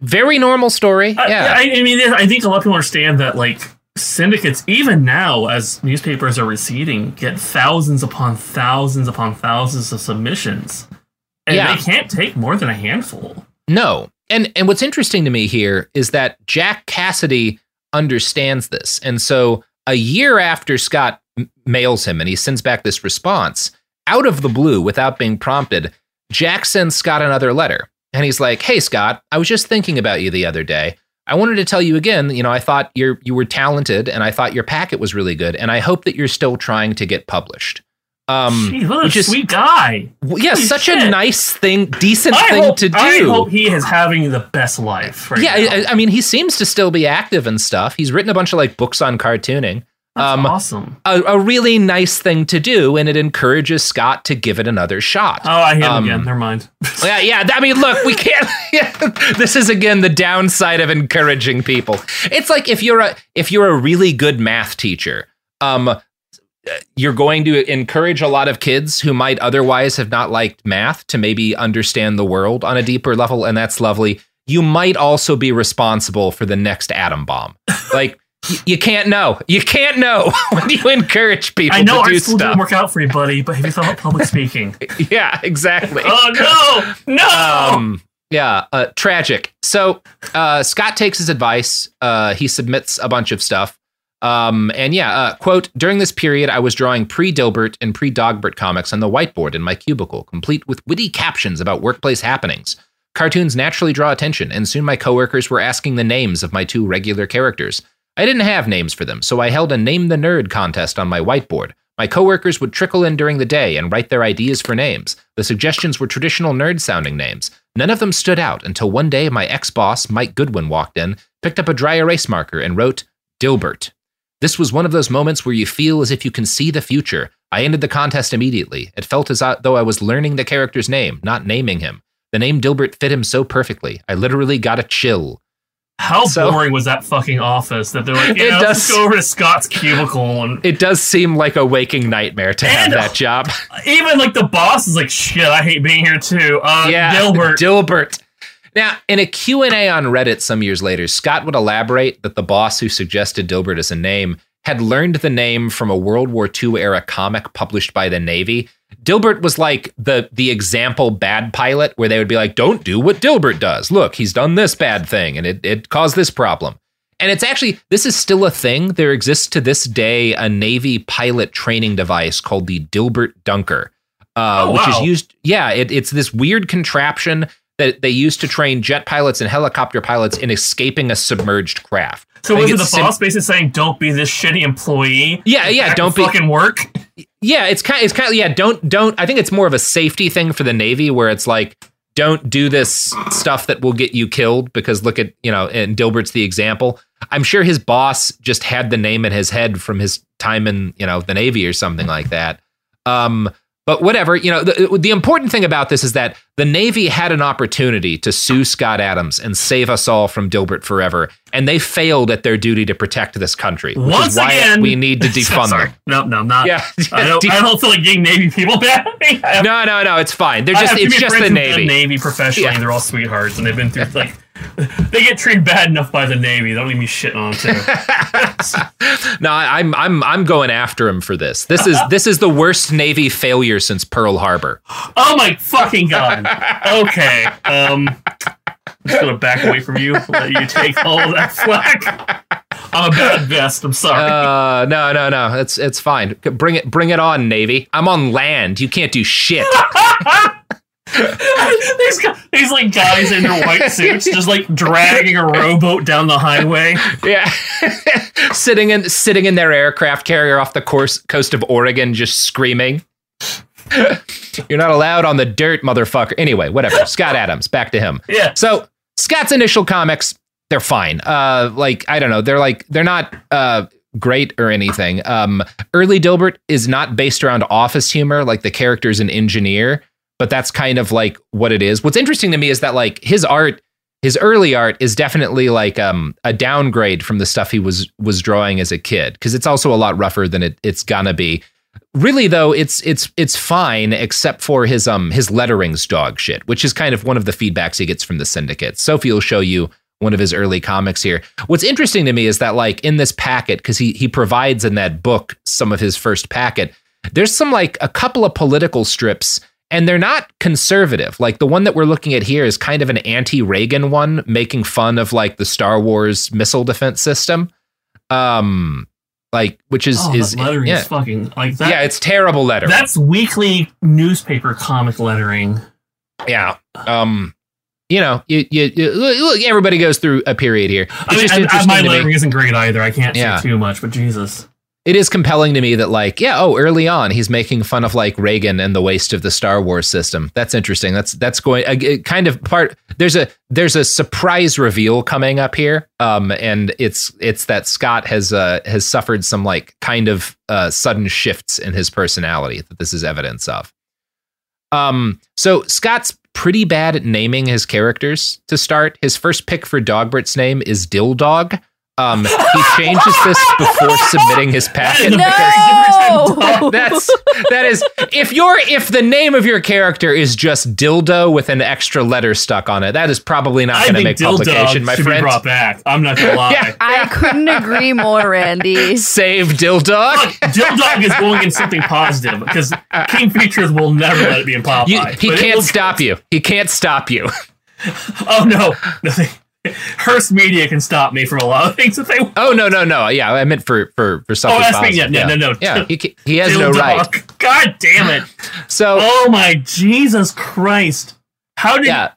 very normal story. Yeah. I, I mean, I think a lot of people understand that like syndicates, even now as newspapers are receding, get thousands upon thousands upon thousands of submissions, and Yeah. they can't take more than a handful. No. And and what's interesting to me here is that Jack Cassady understands this. And so a year after Scott mails him and he sends back this response, out of the blue without being prompted, Jack sends Scott another letter. And he's like, "Hey Scott, I was just thinking about you the other day. I wanted to tell you again, you know, I thought you're you were talented and I thought your packet was really good and I hope that you're still trying to get published." Um Jeez, what a sweet guy. well, yeah, Holy such a nice thing, decent I thing hope, to do. I hope he is having the best life. Right yeah. I, I mean, he seems to still be active and stuff. He's written a bunch of like books on cartooning. Um, awesome. A, a really nice thing to do, and it encourages Scott to give it another shot. Oh, I hear him Um, again. Never mind. Yeah, yeah. I mean, look, we can't. Yeah, this is again the downside of encouraging people. It's like if you're a if you're a really good math teacher, um, you're going to encourage a lot of kids who might otherwise have not liked math to maybe understand the world on a deeper level, and that's lovely. You might also be responsible for the next atom bomb. Like you can't know. You can't know when you encourage people to do that. I know art school stuff. didn't work out for you, buddy, but have you thought about public speaking? Yeah, exactly. oh no, no. Um, yeah, uh, tragic. So uh, Scott takes his advice. Uh, he submits a bunch of stuff. Um, and yeah, uh, quote, during this period, I was drawing pre Dilbert and pre Dogbert comics on the whiteboard in my cubicle, complete with witty captions about workplace happenings. Cartoons naturally draw attention, and soon my coworkers were asking the names of my two regular characters. I didn't have names for them, so I held a Name the Nerd contest on my whiteboard. My coworkers would trickle in during the day and write their ideas for names. The suggestions were traditional nerd sounding names. None of them stood out until one day my ex boss, Mike Goodwin, walked in, picked up a dry erase marker, and wrote, Dilbert. This was one of those moments where you feel as if you can see the future. I ended the contest immediately. It felt as though I was learning the character's name, not naming him. The name Dilbert fit him so perfectly. I literally got a chill. How So- boring was that fucking office that they're like, It yeah, let's does- go over to Scott's cubicle and It does seem like a waking nightmare to have that job. even like the boss is like, shit, I hate being here too. Uh, yeah, Dilbert. Dilbert. Now, in a Q&A on Reddit some years later, Scott would elaborate that the boss who suggested Dilbert as a name had learned the name from a World War II era comic published by the Navy. Dilbert was like the the example bad pilot where they would be like, "Don't do what Dilbert does. Look, he's done this bad thing and it it caused this problem." And it's actually this is still a thing. There exists to this day a Navy pilot training device called the Dilbert Dunker, uh, Oh, which is used. Yeah, it, it's this weird contraption that they used to train jet pilots and helicopter pilots in escaping a submerged craft. so was it the sim- boss basically saying, "Don't be this shitty employee"? Yeah, yeah, don't be- fucking work. Yeah, it's kind. It's kind of yeah. Don't don't. I think it's more of a safety thing for the Navy where it's like don't do this stuff that will get you killed because look at you know and Dilbert's the example. I'm sure his boss just had the name in his head from his time in you know the Navy or something like that. Um, but whatever, you know, the, the important thing about this is that the Navy had an opportunity to sue Scott Adams and save us all from Dilbert forever, and they failed at their duty to protect this country, which Once is why again, we need to defund Sorry. them. No, no, not. Yeah. I don't. I don't feel like getting Navy people back. No, no, no, it's fine. They're just it's just the Navy. Navy professionally, Yeah. and they're all sweethearts, and they've been through like they get treated bad enough by the Navy. They don't need me shitting on too. No, I- I'm I'm I'm going after him for this. This is this is the worst Navy failure since Pearl Harbor. oh my fucking god. Okay. Um, I'm just gonna back away from you. Let you take all of that flack. I'm a bad vest. I'm sorry. Uh, no, no, no. It's it's fine. Bring it bring it on, Navy. I'm on land. You can't do shit. these, gu- these like guys in their white suits just like dragging a rowboat down the highway. Yeah, sitting in sitting in their aircraft carrier off the course, coast of Oregon, just screaming. You're not allowed on the dirt, motherfucker. Anyway, whatever. Scott Adams, back to him. Yeah. So Scott's initial comics, they're fine. Uh, like I don't know, they're like they're not uh great or anything. Um, early Dilbert is not based around office humor, like the character's an engineer, but that's kind of like what it is. What's interesting to me is that like his art, his early art is definitely like um, a downgrade from the stuff he was was drawing as a kid because it's also a lot rougher than it, it's gonna be. Really though, it's it's it's fine except for his um his lettering's dog shit, which is kind of one of the feedbacks he gets from the syndicate. Sophie will show you one of his early comics here. What's interesting to me is that like in this packet because he he provides in that book some of his first packet. There's some like a couple of political strips and they're not conservative. Like the one that we're looking at here is kind of an anti-Reagan one making fun of like the Star Wars missile defense system. Um like which is Oh, is lettering yeah. is fucking like that. yeah, it's terrible lettering. That's weekly newspaper comic lettering. Yeah. Um, you know, you, you, you look, everybody goes through a period here. It's I mean, just I- I- my lettering isn't great either. I can't Yeah. say too much, but Jesus. It is compelling to me that, like, yeah, oh, early on, he's making fun of like Reagan and the waste of the Star Wars system. That's interesting. That's that's going uh, kind of part. There's a there's a surprise reveal coming up here, um, and it's it's that Scott has uh has suffered some like kind of uh sudden shifts in his personality that this is evidence of. Um, so Scott's pretty bad at naming his characters to start. His first pick for Dogbert's name is Dill Dog. Um, he changes this before submitting his packet. No! That's that is if you're if the name of your character is just dildo with an extra letter stuck on it, that is probably not going to think make Dill publication, my should friend. be brought back. I'm not gonna lie. Yeah. I couldn't agree more, Randy. Save dildo. Dildo is going in something positive because King Features will never let it be in Popeye. You, he can't will- stop you. He can't stop you. Oh no, Hearst Media can stop me from a lot of things if they. want. Oh no no no! Yeah, I meant for for for something. Oh, something. that's me. positive. Yeah, no, no, no. Yeah, he he has no right. God damn it! So Oh my Jesus Christ! How did yeah,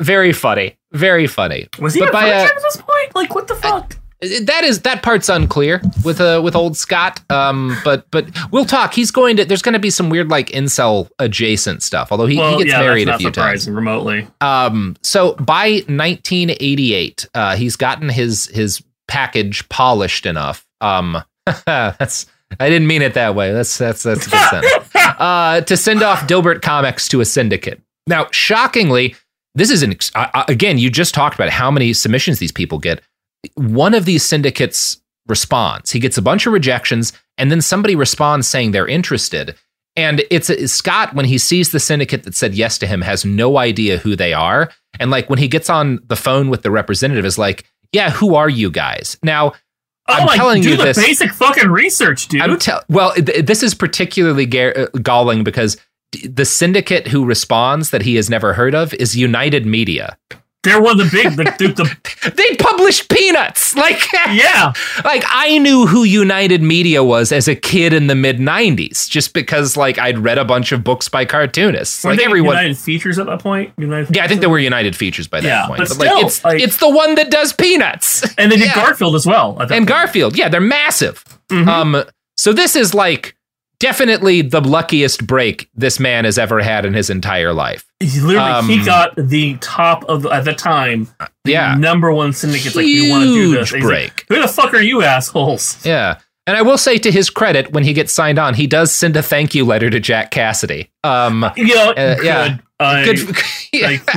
very funny, very funny. was he But a by, virgin uh, at this point? Like what the fuck? That is that part's unclear with uh with old Scott. Um, but but we'll talk. He's going to. There's going to be some weird like incel adjacent stuff. Although he, well, he gets yeah, married a few not times. remotely. Um, so by 1988, uh, he's gotten his his package polished enough. Um, that's I didn't mean it that way. That's that's that's a good sentence. Uh, to send off Dilbert Comics to a syndicate. Now, shockingly, this is an ex- uh, again. You just talked about how many submissions these people get. One of these syndicates responds. He gets a bunch of rejections, and then somebody responds saying they're interested. And it's Scott when he sees the syndicate that said yes to him has no idea who they are. And like when he gets on the phone with the representative, is like, "Yeah, who are you guys?" Now, Oh I'm my, telling do you the this. basic fucking research, dude. I'm tell well, th- this is particularly ga- uh, galling because d- the syndicate who responds that he has never heard of is United Media. They're one of the big, the, the, the They published Peanuts. Like, yeah. like I knew who United Media was as a kid in the mid '90s, just because like I'd read a bunch of books by cartoonists. Were like they everyone, United Features at that point. United yeah, I think there were United Features by that Yeah, point. but But, like, it's like- it's the one that does Peanuts. and they did Yeah. Garfield as well. And point. Garfield. Yeah, they're massive. Mhm. Um, so this is like definitely the luckiest break this man has ever had in his entire life. He literally he Um, got the top of the, at the time. The Yeah. number one syndicate's like we want to do this. Huge like, break. Who the fuck are you assholes? Yeah. And I will say to his credit, when he gets signed on, he does send a thank you letter to Jack Cassady. Um, You know, Uh, yeah. I- good. yeah. like,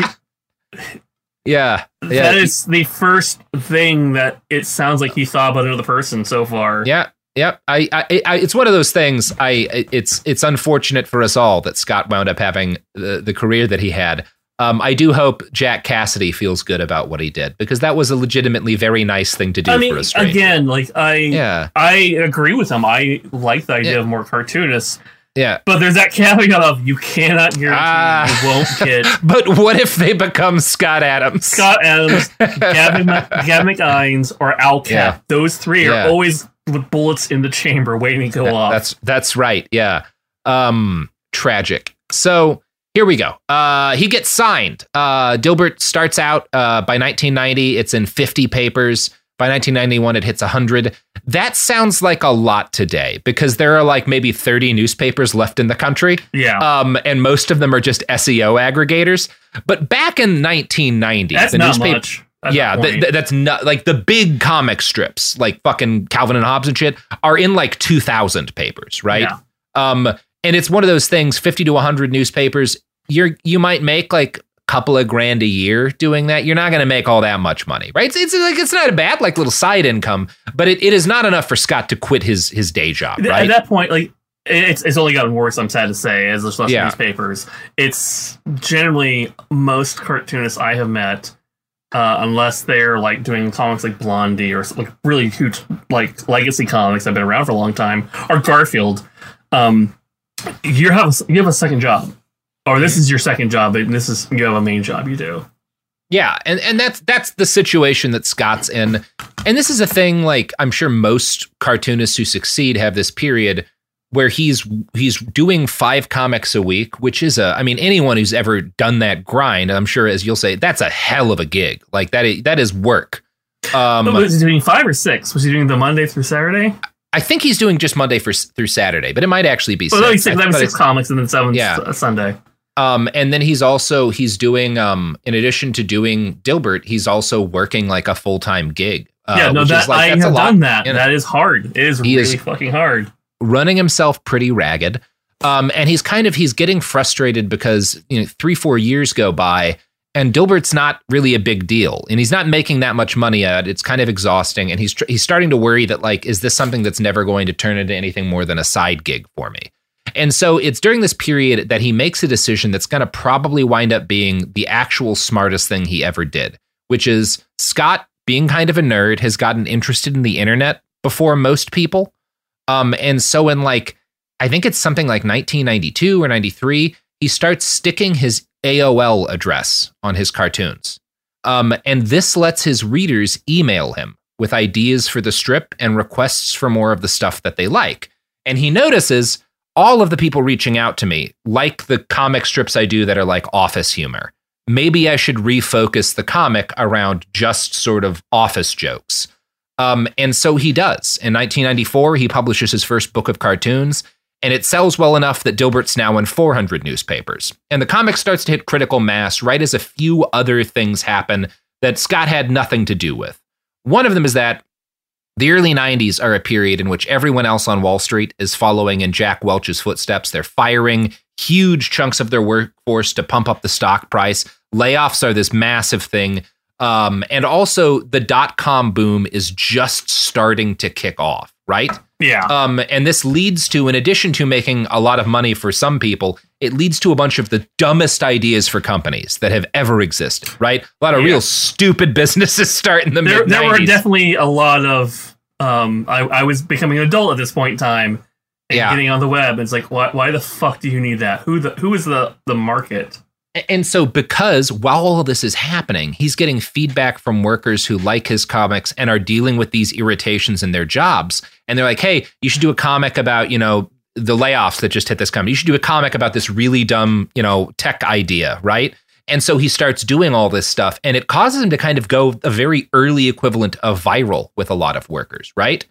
yeah. that Yeah. is the first thing that it sounds like he thought about another person so far. Yeah. Yep. I, I, I, it's one of those things. I, it's, it's unfortunate for us all that Scott wound up having the, the career that he had. Um, I do hope Jack Cassady feels good about what he did because that was a legitimately very nice thing to do I mean, for a stranger. again, like I, Yeah. I agree with him. I like the idea Yeah. of more cartoonists, Yeah. but there's that caveat of you cannot guarantee Ah. you won't get But what if they become Scott Adams? Scott Adams, Gavin, Gavin McInes, or Al Capp. Yeah. Those three are always with bullets in the chamber waiting to go off. That's that's right. Yeah. Um tragic. So here we go. Uh he gets signed. Uh Dilbert starts out uh by 1990 it's in 50 papers. By 1991 it hits 100. That sounds like a lot today because there are like maybe 30 newspapers left in the country. yeah. Um and most of them are just SEO aggregators. But back in 1990 That's the not newspaper much. Yeah, that th- that's not like the big comic strips, like fucking Calvin and Hobbes and shit, are in like two thousand papers, right? Yeah. Um, and it's one of those things, fifty to hundred newspapers. You're you might make like a couple of grand a year doing that. You're not going to make all that much money, right? It's, it's like it's not a bad like little side income, but it, it is not enough for Scott to quit his his day job, right? At that point, like it's it's only gotten worse. I'm sad to say, as there's less Yeah. newspapers. It's generally most cartoonists I have met, uh, unless they're like doing comics like Blondie or like really huge like legacy comics that have been around for a long time, or Garfield. Um, you have you have a second job, or this is your second job, and this is you have a main job you do. Yeah, and and that's that's the situation that Scott's in. And this is a thing like I'm sure most cartoonists who succeed have this period where he's he's doing 5 comics a week, which is a I mean anyone who's ever done that grind, I'm sure as you'll say, that's a hell of a gig. Like that is, that is work. Um was he doing five or six? Was he doing the Monday through Saturday? I think he's doing just Monday for, through Saturday, but it might actually be Well, six. six, I that was six comics and then seven Yeah. s- Sunday. Um, and then he's also he's doing um in addition to doing Dilbert, he's also working like a full time gig. Uh, yeah, no, that like, I have lot, done that. you know? That is hard. It is really is- fucking hard. Running himself pretty ragged. Um, and he's kind of he's getting frustrated because you know three four years go by and Dilbert's not really a big deal and he's not making that much money at it. It's kind of exhausting and he's tr- he's starting to worry that like is this something that's never going to turn into anything more than a side gig for me. And so it's during this period that he makes a decision that's going to probably wind up being the actual smartest thing he ever did, which is Scott, being kind of a nerd, has gotten interested in the internet before most people. Um, and so in like, I think it's something like 1992 or 93, he starts sticking his AOL address on his cartoons. Um, and this lets his readers email him with ideas for the strip and requests for more of the stuff that they like. And he notices all of the people reaching out to me like the comic strips I do that are like office humor. Maybe I should refocus the comic around just sort of office jokes. Um, and so he does. In 1994, he publishes his first book of cartoons, and it sells well enough that Dilbert's now in 400 newspapers. And the comic starts to hit critical mass right as a few other things happen that Scott had nothing to do with. One of them is that the early 90s are a period in which everyone else on Wall Street is following in Jack Welch's footsteps. They're firing huge chunks of their workforce to pump up the stock price. Layoffs are this massive thing. Um, and also, the dot com boom is just starting to kick off, right? Yeah. Um, and this leads to, in addition to making a lot of money for some people, it leads to a bunch of the dumbest ideas for companies that have ever existed, right? A lot of Yeah. real stupid businesses start in the there, mid there were definitely a lot of. Um, I, I was becoming an adult at this point in time, and Yeah. getting on the web. It's like, why, why the fuck do you need that? Who the who is the the market? And so, because while all this is happening, he's getting feedback from workers who like his comics and are dealing with these irritations in their jobs. And they're like, hey, you should do a comic about, you know, the layoffs that just hit this company. You should do a comic about this really dumb, you know, tech idea, right? And so he starts doing all this stuff, and it causes him to kind of go a very early equivalent of viral with a lot of workers, right?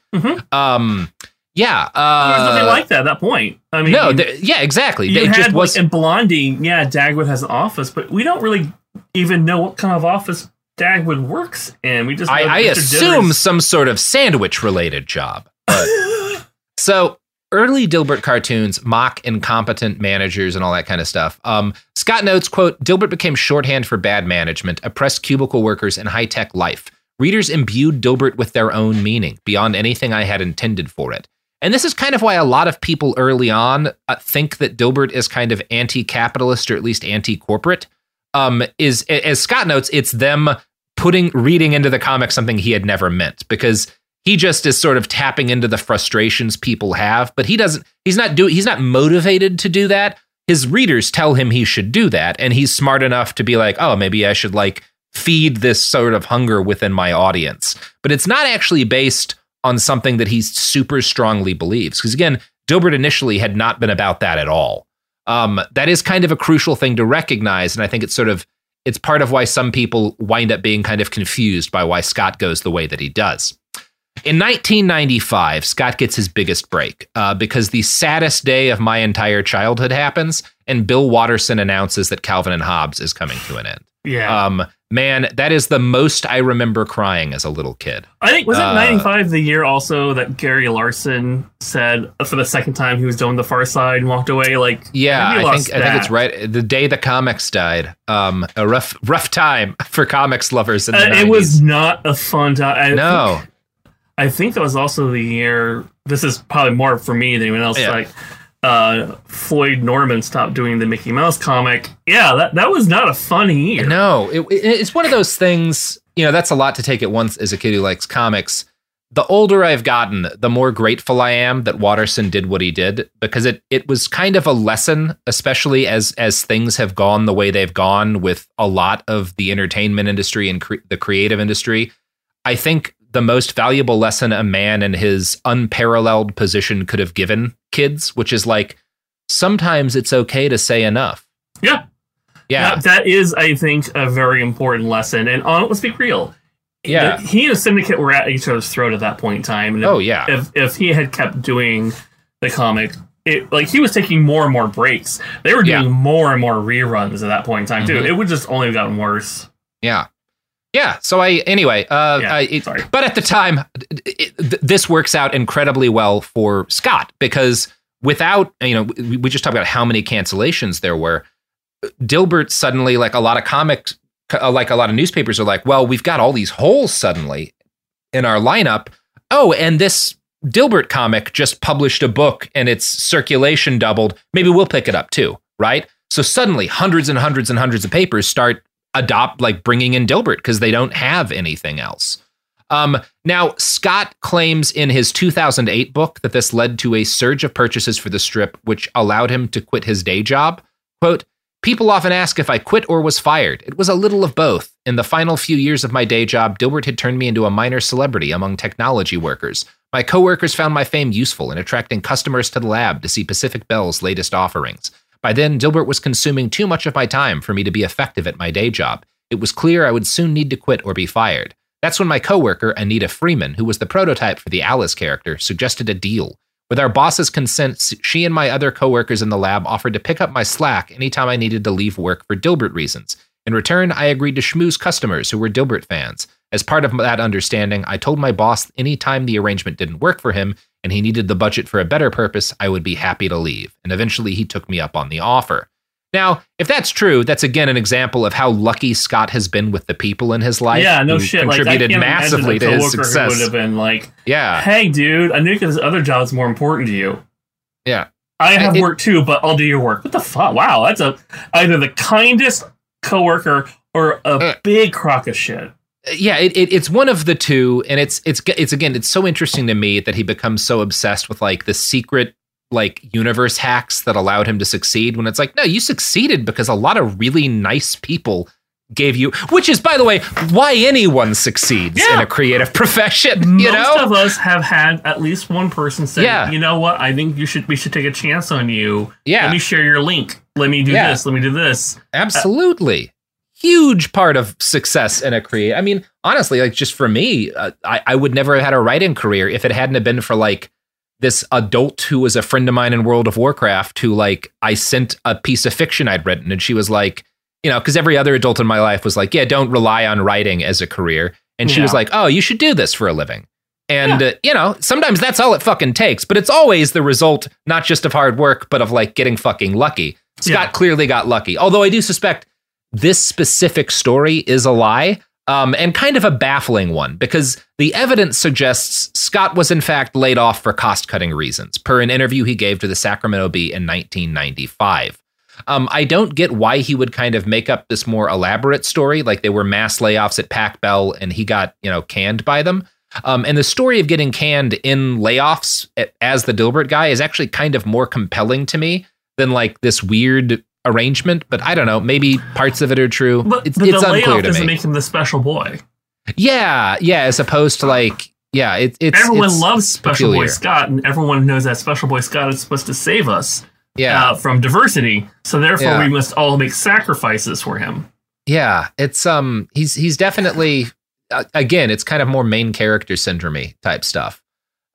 Um, yeah. Uh, There was nothing like that at that point. I mean, no, yeah, exactly. You It had just like, in Blondie, yeah, Dagwood has an office, but we don't really even know what kind of office Dagwood works in. We just I, I assume Ditters- some sort of sandwich related job. But so early Dilbert cartoons mock incompetent managers and all that kind of stuff. Um, Scott notes, quote, Dilbert became shorthand for bad management, oppressed cubicle workers, and high tech life. Readers imbued Dilbert with their own meaning beyond anything I had intended for it. And this is kind of why a lot of people early on uh, think that Dilbert is kind of anti-capitalist or at least anti-corporate. Um, is as Scott notes, it's them putting reading into the comic something he had never meant because he just is sort of tapping into the frustrations people have, but he doesn't. He's not do. He's not motivated to do that. His readers tell him he should do that, and he's smart enough to be like, oh, maybe I should like feed this sort of hunger within my audience. But it's not actually based on something that he super strongly believes. Because again, Dilbert initially had not been about that at all. Um, that is kind of a crucial thing to recognize, and I think it's sort of it's part of why some people wind up being kind of confused by why Scott goes the way that he does. In 1995, Scott gets his biggest break uh, because the saddest day of my entire childhood happens, and Bill Watterson announces that Calvin and Hobbes is coming to an end. Yeah. Um, man, that is the most I remember crying as a little kid. I think was it Uh, ninety five the year also that Gary Larson said for the second time he was doing the Far Side and walked away. Like Yeah, I think I think it's right. The day the comics died, um, a rough rough time for comics lovers in the Uh, 90s. it was not a fun time. I No. think, I think that was also the year. This is probably more for me than anyone else. Yeah. Like uh, Floyd Norman stopped doing the Mickey Mouse comic. Yeah, that that was not a fun year. No, it, it- it's one of those things. You know, that's a lot to take at once as a kid who likes comics. The older I've gotten, the more grateful I am that Watterson did what he did because it it was kind of a lesson, especially as as things have gone the way they've gone with a lot of the entertainment industry and cre- the creative industry. I think the most valuable lesson a man in his unparalleled position could have given kids, which is like sometimes it's okay to say enough. Yeah. Yeah. That- that is, I think, a very important lesson. And on, let's be real. Yeah. The- he and a Syndicate were at each other's throat at that point in time. And if, Oh, yeah. If if he had kept doing the comic, it like he was taking more and more breaks. They were doing more and more reruns at that point in time too. Mhm. It would just only have gotten worse. Yeah. Yeah. So I anyway, uh, I, it, but at the time, it, th- this works out incredibly well for Scott because without you know, we, we just talked about how many cancellations there were. Dilbert suddenly, like a lot of comics, uh, like a lot of newspapers are like, well, we've got all these holes suddenly in our lineup. Oh, and this Dilbert comic just published a book and its circulation doubled. Maybe we'll pick it up too, right? So suddenly, hundreds and hundreds and hundreds of papers start adopt like bringing in Dilbert because they don't have anything else. Um, now, Scott claims in his 2008 book that this led to a surge of purchases for the strip, which allowed him to quit his day job. Quote, People often ask if I quit or was fired. It was a little of both. In the final few years of my day job, Dilbert had turned me into a minor celebrity among technology workers. My coworkers found my fame useful in attracting customers to the lab to see Pacific Bell's latest offerings. By then, Dilbert was consuming too much of my time for me to be effective at my day job. It was clear I would soon need to quit or be fired. That's when my coworker, Anita Freeman, who was the prototype for the Alice character, suggested a deal. With our boss's consent, she and my other coworkers in the lab offered to pick up my slack anytime I needed to leave work for Dilbert reasons. In return, I agreed to schmooze customers who were Dilbert fans. As part of that understanding, I told my boss anytime the arrangement didn't work for him and he needed the budget for a better purpose, I would be happy to leave. And eventually he took me up on the offer. Now, if that's true, that's again an example of how lucky Scott has been with the people in his life. yeah, no who shit. Contributed can't massively to his success. would have been like, Yeah. "Hey, dude, I knew this other job's more important to you. Yeah. I have It- work too, but I'll do your work." What the fuck? Wow, that's a either the kindest coworker or a Uh, big crock of shit. Yeah, it, it, it's one of the two, and it's it's it's again, it's so interesting to me that he becomes so obsessed with like the secret like universe hacks that allowed him to succeed. When it's like, no, you succeeded because a lot of really nice people gave you, which is by the way why anyone succeeds in a creative profession. You Most know, of us have had at least one person say, Yeah. "You know what? I think you should. We should take a chance on you. Yeah. Let me share your link. Let me do Yeah. this. Let me do this." Uh, Absolutely. Huge part of success in a career. I mean, honestly, like just for me, uh, I, I would never have had a writing career if it hadn't have been for like this adult who was a friend of mine in World of Warcraft who like I sent a piece of fiction I'd written and she was like, you know, because every other adult in my life was like, yeah, don't rely on writing as a career. And she was like, oh, you should do this for a living. And, uh, you know, sometimes that's all it fucking takes, but it's always the result, not just of hard work, but of like getting fucking lucky. Scott Yeah. clearly got lucky. Although I do suspect this specific story is a lie um, and kind of a baffling one because the evidence suggests Scott was in fact laid off for cost cutting reasons, per an interview he gave to the Sacramento Bee in 1995. Um, I don't get why he would kind of make up this more elaborate story, like they were mass layoffs at Pac Bell and he got you know canned by them. Um, and the story of getting canned in layoffs as the Dilbert guy is actually kind of more compelling to me than like this weird arrangement. But I don't know, maybe parts of it are true. But, it's but it's the unclear layoff to doesn't me. make him the special boy. yeah, yeah, as opposed to like, yeah, it, it's everyone it's loves Special Boy. Scott, and everyone knows that Special Boy Scott is supposed to save us Yeah. uh, from diversity. So therefore, Yeah. we must all make sacrifices for him. Yeah, it's um he's he's definitely uh, again, it's kind of more main character syndrome type stuff.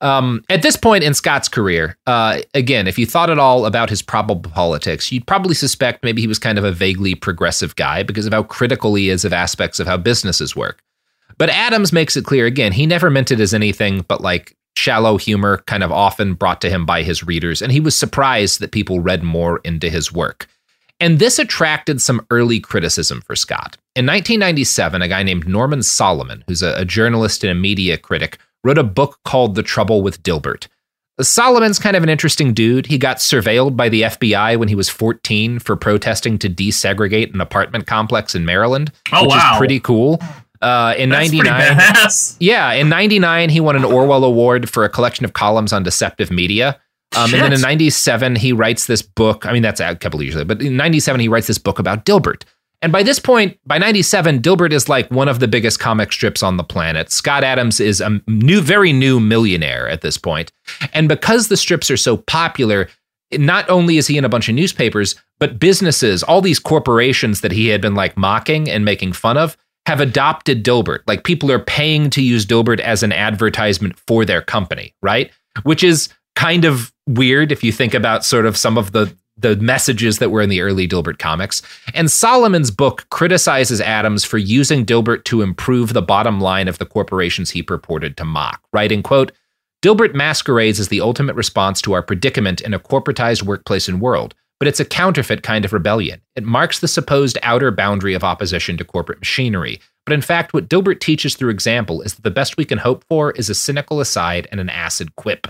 Um, at this point in Scott's career, uh, again, if you thought at all about his probable politics, you'd probably suspect maybe he was kind of a vaguely progressive guy because of how critical he is of aspects of how businesses work. But Adams makes it clear again, he never meant it as anything but like shallow humor, kind of often brought to him by his readers, and he was surprised that people read more into his work. And this attracted some early criticism for Scott. In 1997, a guy named Norman Solomon, who's a, a journalist and a media critic, wrote a book called The Trouble with Dilbert. Solomon's kind of an interesting dude. He got surveilled by the FBI when he was 14 for protesting to desegregate an apartment complex in Maryland, Oh, which wow. is pretty cool. Uh, in That's 99, yeah, in 99, he won an Orwell Award for a collection of columns on deceptive media. Um, and then in Shit. 97, he writes this book. I mean, that's a couple of years later, but in 97, he writes this book about Dilbert. And by this point, by 97, Dilbert is like one of the biggest comic strips on the planet. Scott Adams is a new, very new millionaire at this point. And because the strips are so popular, not only is he in a bunch of newspapers, but businesses, all these corporations that he had been like mocking and making fun of, have adopted Dilbert. Like people are paying to use Dilbert as an advertisement for their company, right? Which is kind of weird if you think about sort of some of the the messages that were in the early Dilbert comics. And Solomon's book criticizes Adams for using Dilbert to improve the bottom line of the corporations he purported to mock, writing, quote, Dilbert masquerades as the ultimate response to our predicament in a corporatized workplace and world, but it's a counterfeit kind of rebellion. It marks the supposed outer boundary of opposition to corporate machinery. But in fact, what Dilbert teaches through example is that the best we can hope for is a cynical aside and an acid quip.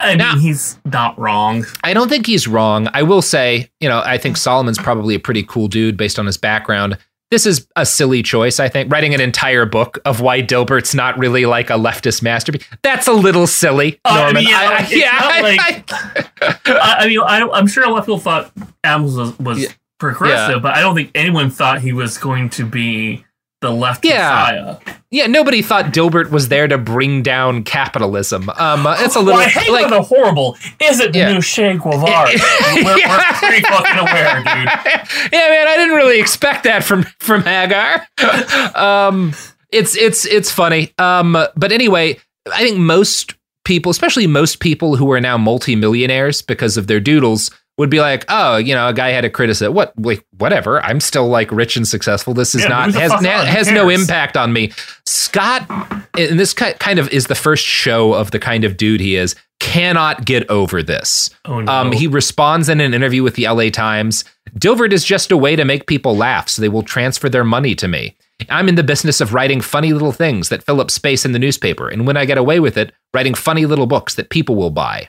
I mean, he's not wrong. I don't think he's wrong. I will say, you know, I think Solomon's probably a pretty cool dude based on his background. This is a silly choice, I think. Writing an entire book of why Dilbert's not really like a leftist masterpiece. That's a little silly, Uh, I Norman. mean, yeah, I- I- yeah, I- like- I, I mean, I don't, I'm sure a lot of people thought Adams was, was progressive, Yeah. but I don't think anyone thought he was going to be the left Yeah. messiah. yeah, nobody thought Dilbert was there to bring down capitalism. Um, it's a little I hate like the horrible is it the Yeah. new Che Guevara? we're, we're pretty fucking aware, dude. yeah, man, I didn't really expect that from from Hagar. um, it's it's it's funny. Um, but anyway, I think most people, especially most people who are now multimillionaires because of their doodles, would be like, oh, you know, a guy had a criticism. What, like, whatever. I'm still like rich and successful. This is Yeah, not has na- has no impact on me. Scott, and this kind of is the first show of the kind of dude he is. Cannot get over this. Oh, no. Um, he responds in an interview with the LA Times Dilbert is just a way to make people laugh, so they will transfer their money to me. I'm in the business of writing funny little things that fill up space in the newspaper, and when I get away with it, writing funny little books that people will buy.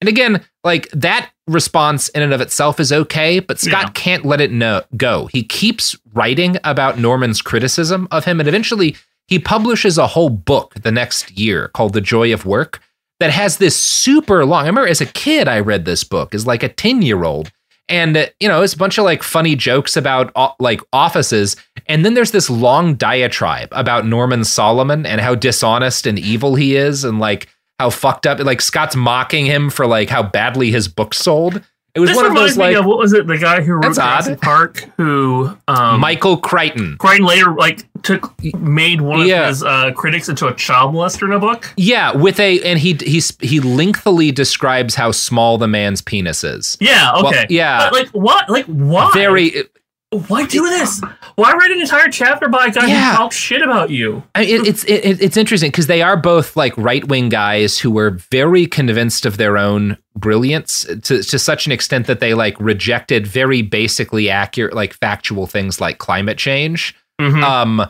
And again, like that response in and of itself is okay, but Scott Yeah. can't let it no- go. He keeps writing about Norman's criticism of him, and eventually he publishes a whole book the next year called The Joy of Work that has this super long. I remember as a kid, I read this book as like a 10 year old. And, uh, you know, it's a bunch of like funny jokes about uh, like offices. And then there's this long diatribe about Norman Solomon and how dishonest and evil he is and like how fucked up. Like Scott's mocking him for like how badly his book sold. It was this one of those like of what was it? The guy who wrote. Jurassic Park, who um, Michael Crichton. Crichton later like took made one of his uh, critics into a child molester in a book. Yeah, with a and he he's he lengthily describes how small the man's penis is. Yeah, Well, okay. yeah. But, like what? Like why? Very Why do this? Why write an entire chapter by a guy Yeah. who talks shit about you? I mean, it, it's it, it's interesting because they are both like right wing guys who were very convinced of their own brilliance to to such an extent that they like rejected very basically accurate like factual things like climate change. Mhm. Um,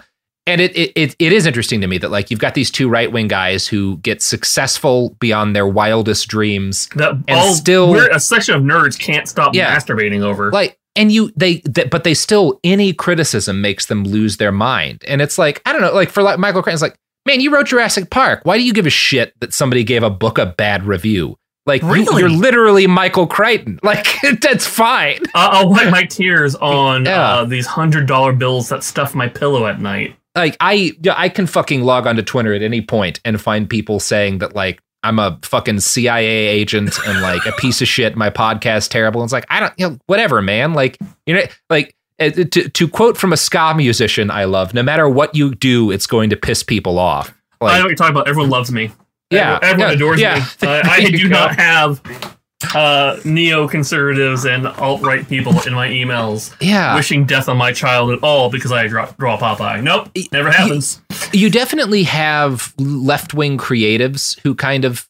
and it, it it it is interesting to me that like you've got these two right wing guys who get successful beyond their wildest dreams, That and all still we're a section of nerds can't stop Yeah. masturbating over. like and you they, th- but they still any criticism makes them lose their mind and it's like i don't know like for like michael crichton's like man you wrote jurassic park why do you give a shit that somebody gave a book a bad review like you, Really? are literally michael crichton like that's fine I- I'll wipe my tears on Yeah. uh, these hundred dollar bills that stuff my pillow at night. like i yeah, i can fucking log onto twitter at any point and find people saying that like i'm a fucking cia agent and like a piece of shit my podcast terrible and it's like i don't you know whatever man like you know like uh, to, to quote from a ska musician i love no matter what you do it's going to piss people off I know what you're talking about. Everyone loves me. Yeah, everyone yeah, adores yeah. me. Uh, I do not have uh, neoconservatives and alt right people in my emails Yeah. wishing death on my child at all because I draw, draw Popeye. Nope, never happens. you definitely have left wing creatives who kind of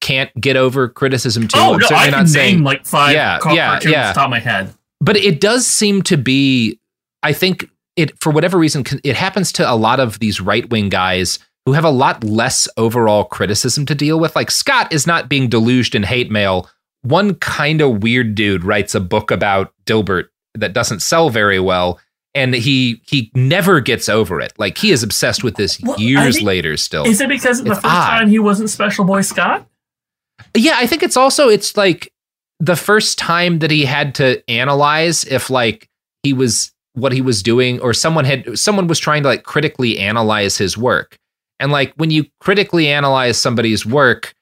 can't get over criticism too. oh I'm no, I not can saying- like five yeah, yeah, yeah. off the top of my head. But it does seem to be, I think it for whatever reason, it happens to a lot of these right wing guys who have a lot less overall criticism to deal with. Like Scott is not being deluged in hate mail. One kind of weird dude writes a book about Dilbert that doesn't sell very well. And he he never gets over it. Like he is obsessed with this Well, years think- later. Still, Is it because the first odd. time he wasn't Special Boy Scott? Yeah, I think it's also it's like the first time that he had to analyze if like he was what he was doing or someone had someone was trying to like critically analyze his work. And like when you critically analyze somebody's work,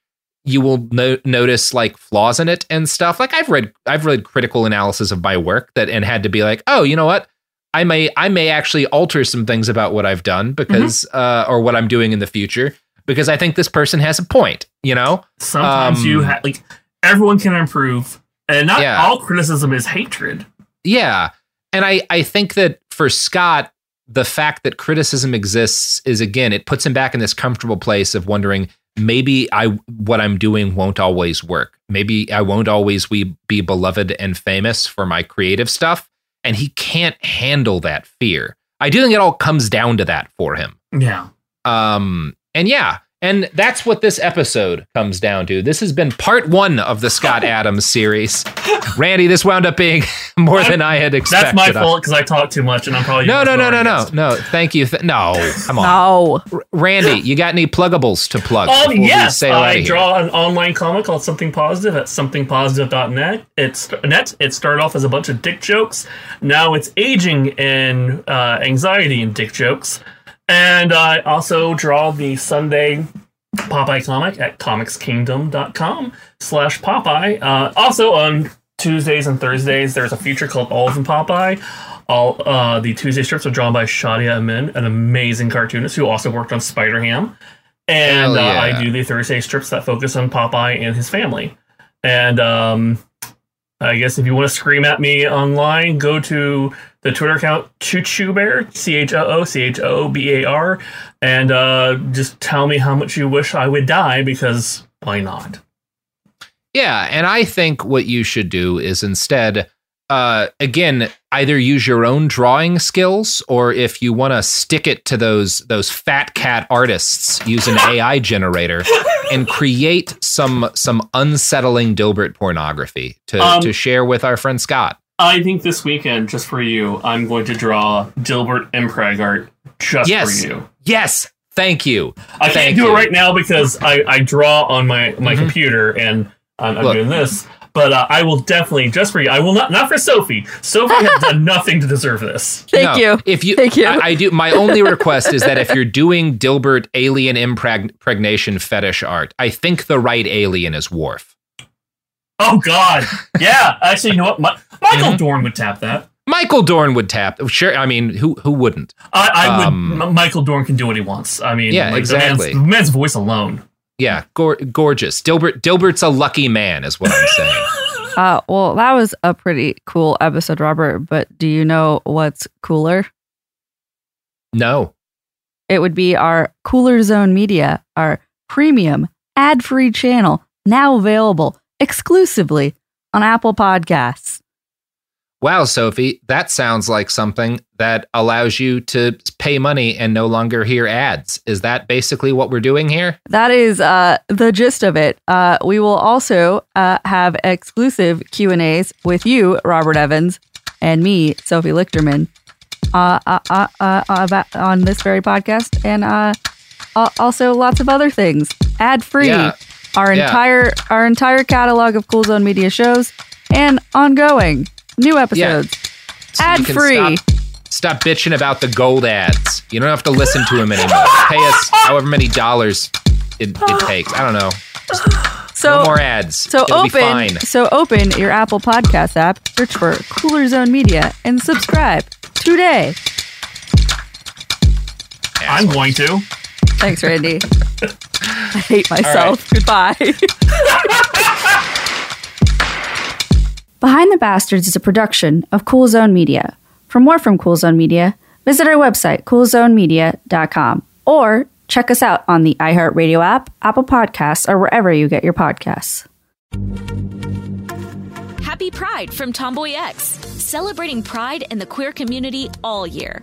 you will no- notice like flaws in it and stuff. Like I've read I've read critical analysis of my work that and had to be like, "Oh, you know what? I may I may actually alter some things about what I've done because uh or what I'm doing in the future because I think this person has a point, you know? Sometimes Um, you have like everyone can improve, and not Yeah. all criticism is hatred. Yeah. And I, I think that for Scott, the fact that criticism exists is again, it puts him back in this comfortable place of wondering maybe I what I'm doing won't always work. Maybe I won't always we be beloved and famous for my creative stuff. And he can't handle that fear. I do think it all comes down to that for him. Yeah. Um, and yeah, and that's what this episode comes down to. This has been part one of the Scott Adams series. Randy, this wound up being more than I had expected. That's my fault because I talk too much, and I'm probably No, no, no, no, no, no. Thank you. Th- no, come on. No. R- Randy, you got any pluggables to plug? Um, yes, sail outta I here? draw an online comic called Something Positive at somethingpositive.net. It's net. It started off as a bunch of dick jokes. Now it's aging in uh, anxiety and dick jokes. And I also draw the Sunday Popeye comic at comicskingdom.com slash Popeye. Uh, also on Tuesdays and Thursdays, there's a feature called Olive and Popeye. All uh, the Tuesday strips are drawn by Shadia Amin, an amazing cartoonist who also worked on Spider Ham. And Hell uh. I do the Thursday strips that focus on Popeye and his family. And um, I guess if you want to scream at me online, go to the Twitter account Choochobar, C H O O C H O B A R, and uh, just tell me how much you wish I would die because why not? Yeah, and I think what you should do is instead, uh, again, either use your own drawing skills, or if you want to stick it to those those fat cat artists, use an AI generator and create some some unsettling Dilbert pornography to Um, to share with our friend Scott. I think this weekend, just for you, I'm going to draw Dilbert Impreg art just yes, for you. yes, thank you. I can't do you. it right now because I, I draw on my, my Mhm. computer and I'm, I'm Look. doing this. But uh, I will definitely just for you. I will not not for Sophie. Sophie has done nothing to deserve this. Thank No, If you, Thank you. I, I do. My only request is that if you're doing Dilbert alien impregnation fetish art, I think the right alien is Worf. Oh God, yeah. Actually, you know what? Mi- Michael Mm-hmm. Dorn would tap that. Michael Dorn would tap. Sure, I mean, who who wouldn't? I, I would. Um, M- Michael Dorn can do what he wants. I mean, Yeah, like, the man's- exactly. The man's, voice alone. Yeah, gor- gorgeous. Dilbert Dilbert's a lucky man, is what I'm saying. Uh, well, that was a pretty cool episode, Robert. But do you know what's cooler? no. It would be our Cooler Zone Media, our premium ad free channel, now available exclusively on Apple Podcasts. Wow, Sophie, that sounds like something that allows you to pay money and no longer hear ads. Is that basically what we're doing here? That is uh, the gist of it. Uh, we will also uh, have exclusive Q and A's with you, Robert Evans, and me, Sophie Lichterman, uh, uh, uh, uh, on this very podcast, and uh, al- also lots of other things, ad free. Yeah. Our Yeah. entire our entire catalog of Cool Zone Media shows and ongoing new episodes, So you ad can free. Stop, stop bitching about the gold ads. You don't have to listen to them anymore. Pay us however many dollars it, it takes. I don't know. So no more ads. So It'll be open, fine. so open your Apple Podcast app, search for Cooler Zone Media, and subscribe today. I'm going to. Thanks, Randy. I hate myself. Goodbye. Behind the Bastards is a production of Cool Zone Media. For more from Cool Zone Media, visit our website, coolzonemedia.com, or check us out on the iHeartRadio app, Apple Podcasts, or wherever you get your podcasts. Happy Pride from Tomboy X, celebrating pride and the queer community all year.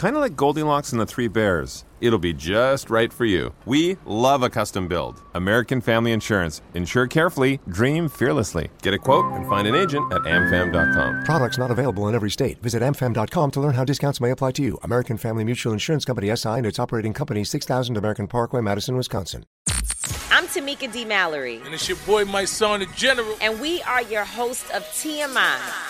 Kind of like Goldilocks and the Three Bears. It'll be just right for you. We love a custom build. American Family Insurance. Insure carefully, dream fearlessly. Get a quote and find an agent at amfam.com. Products not available in every state. Visit amfam.com to learn how discounts may apply to you. American Family Mutual Insurance Company SI and its operating company 6000 American Parkway, Madison, Wisconsin. I'm Tamika D. Mallory. And it's your boy, Mysonne, the General. And we are your host of TMI.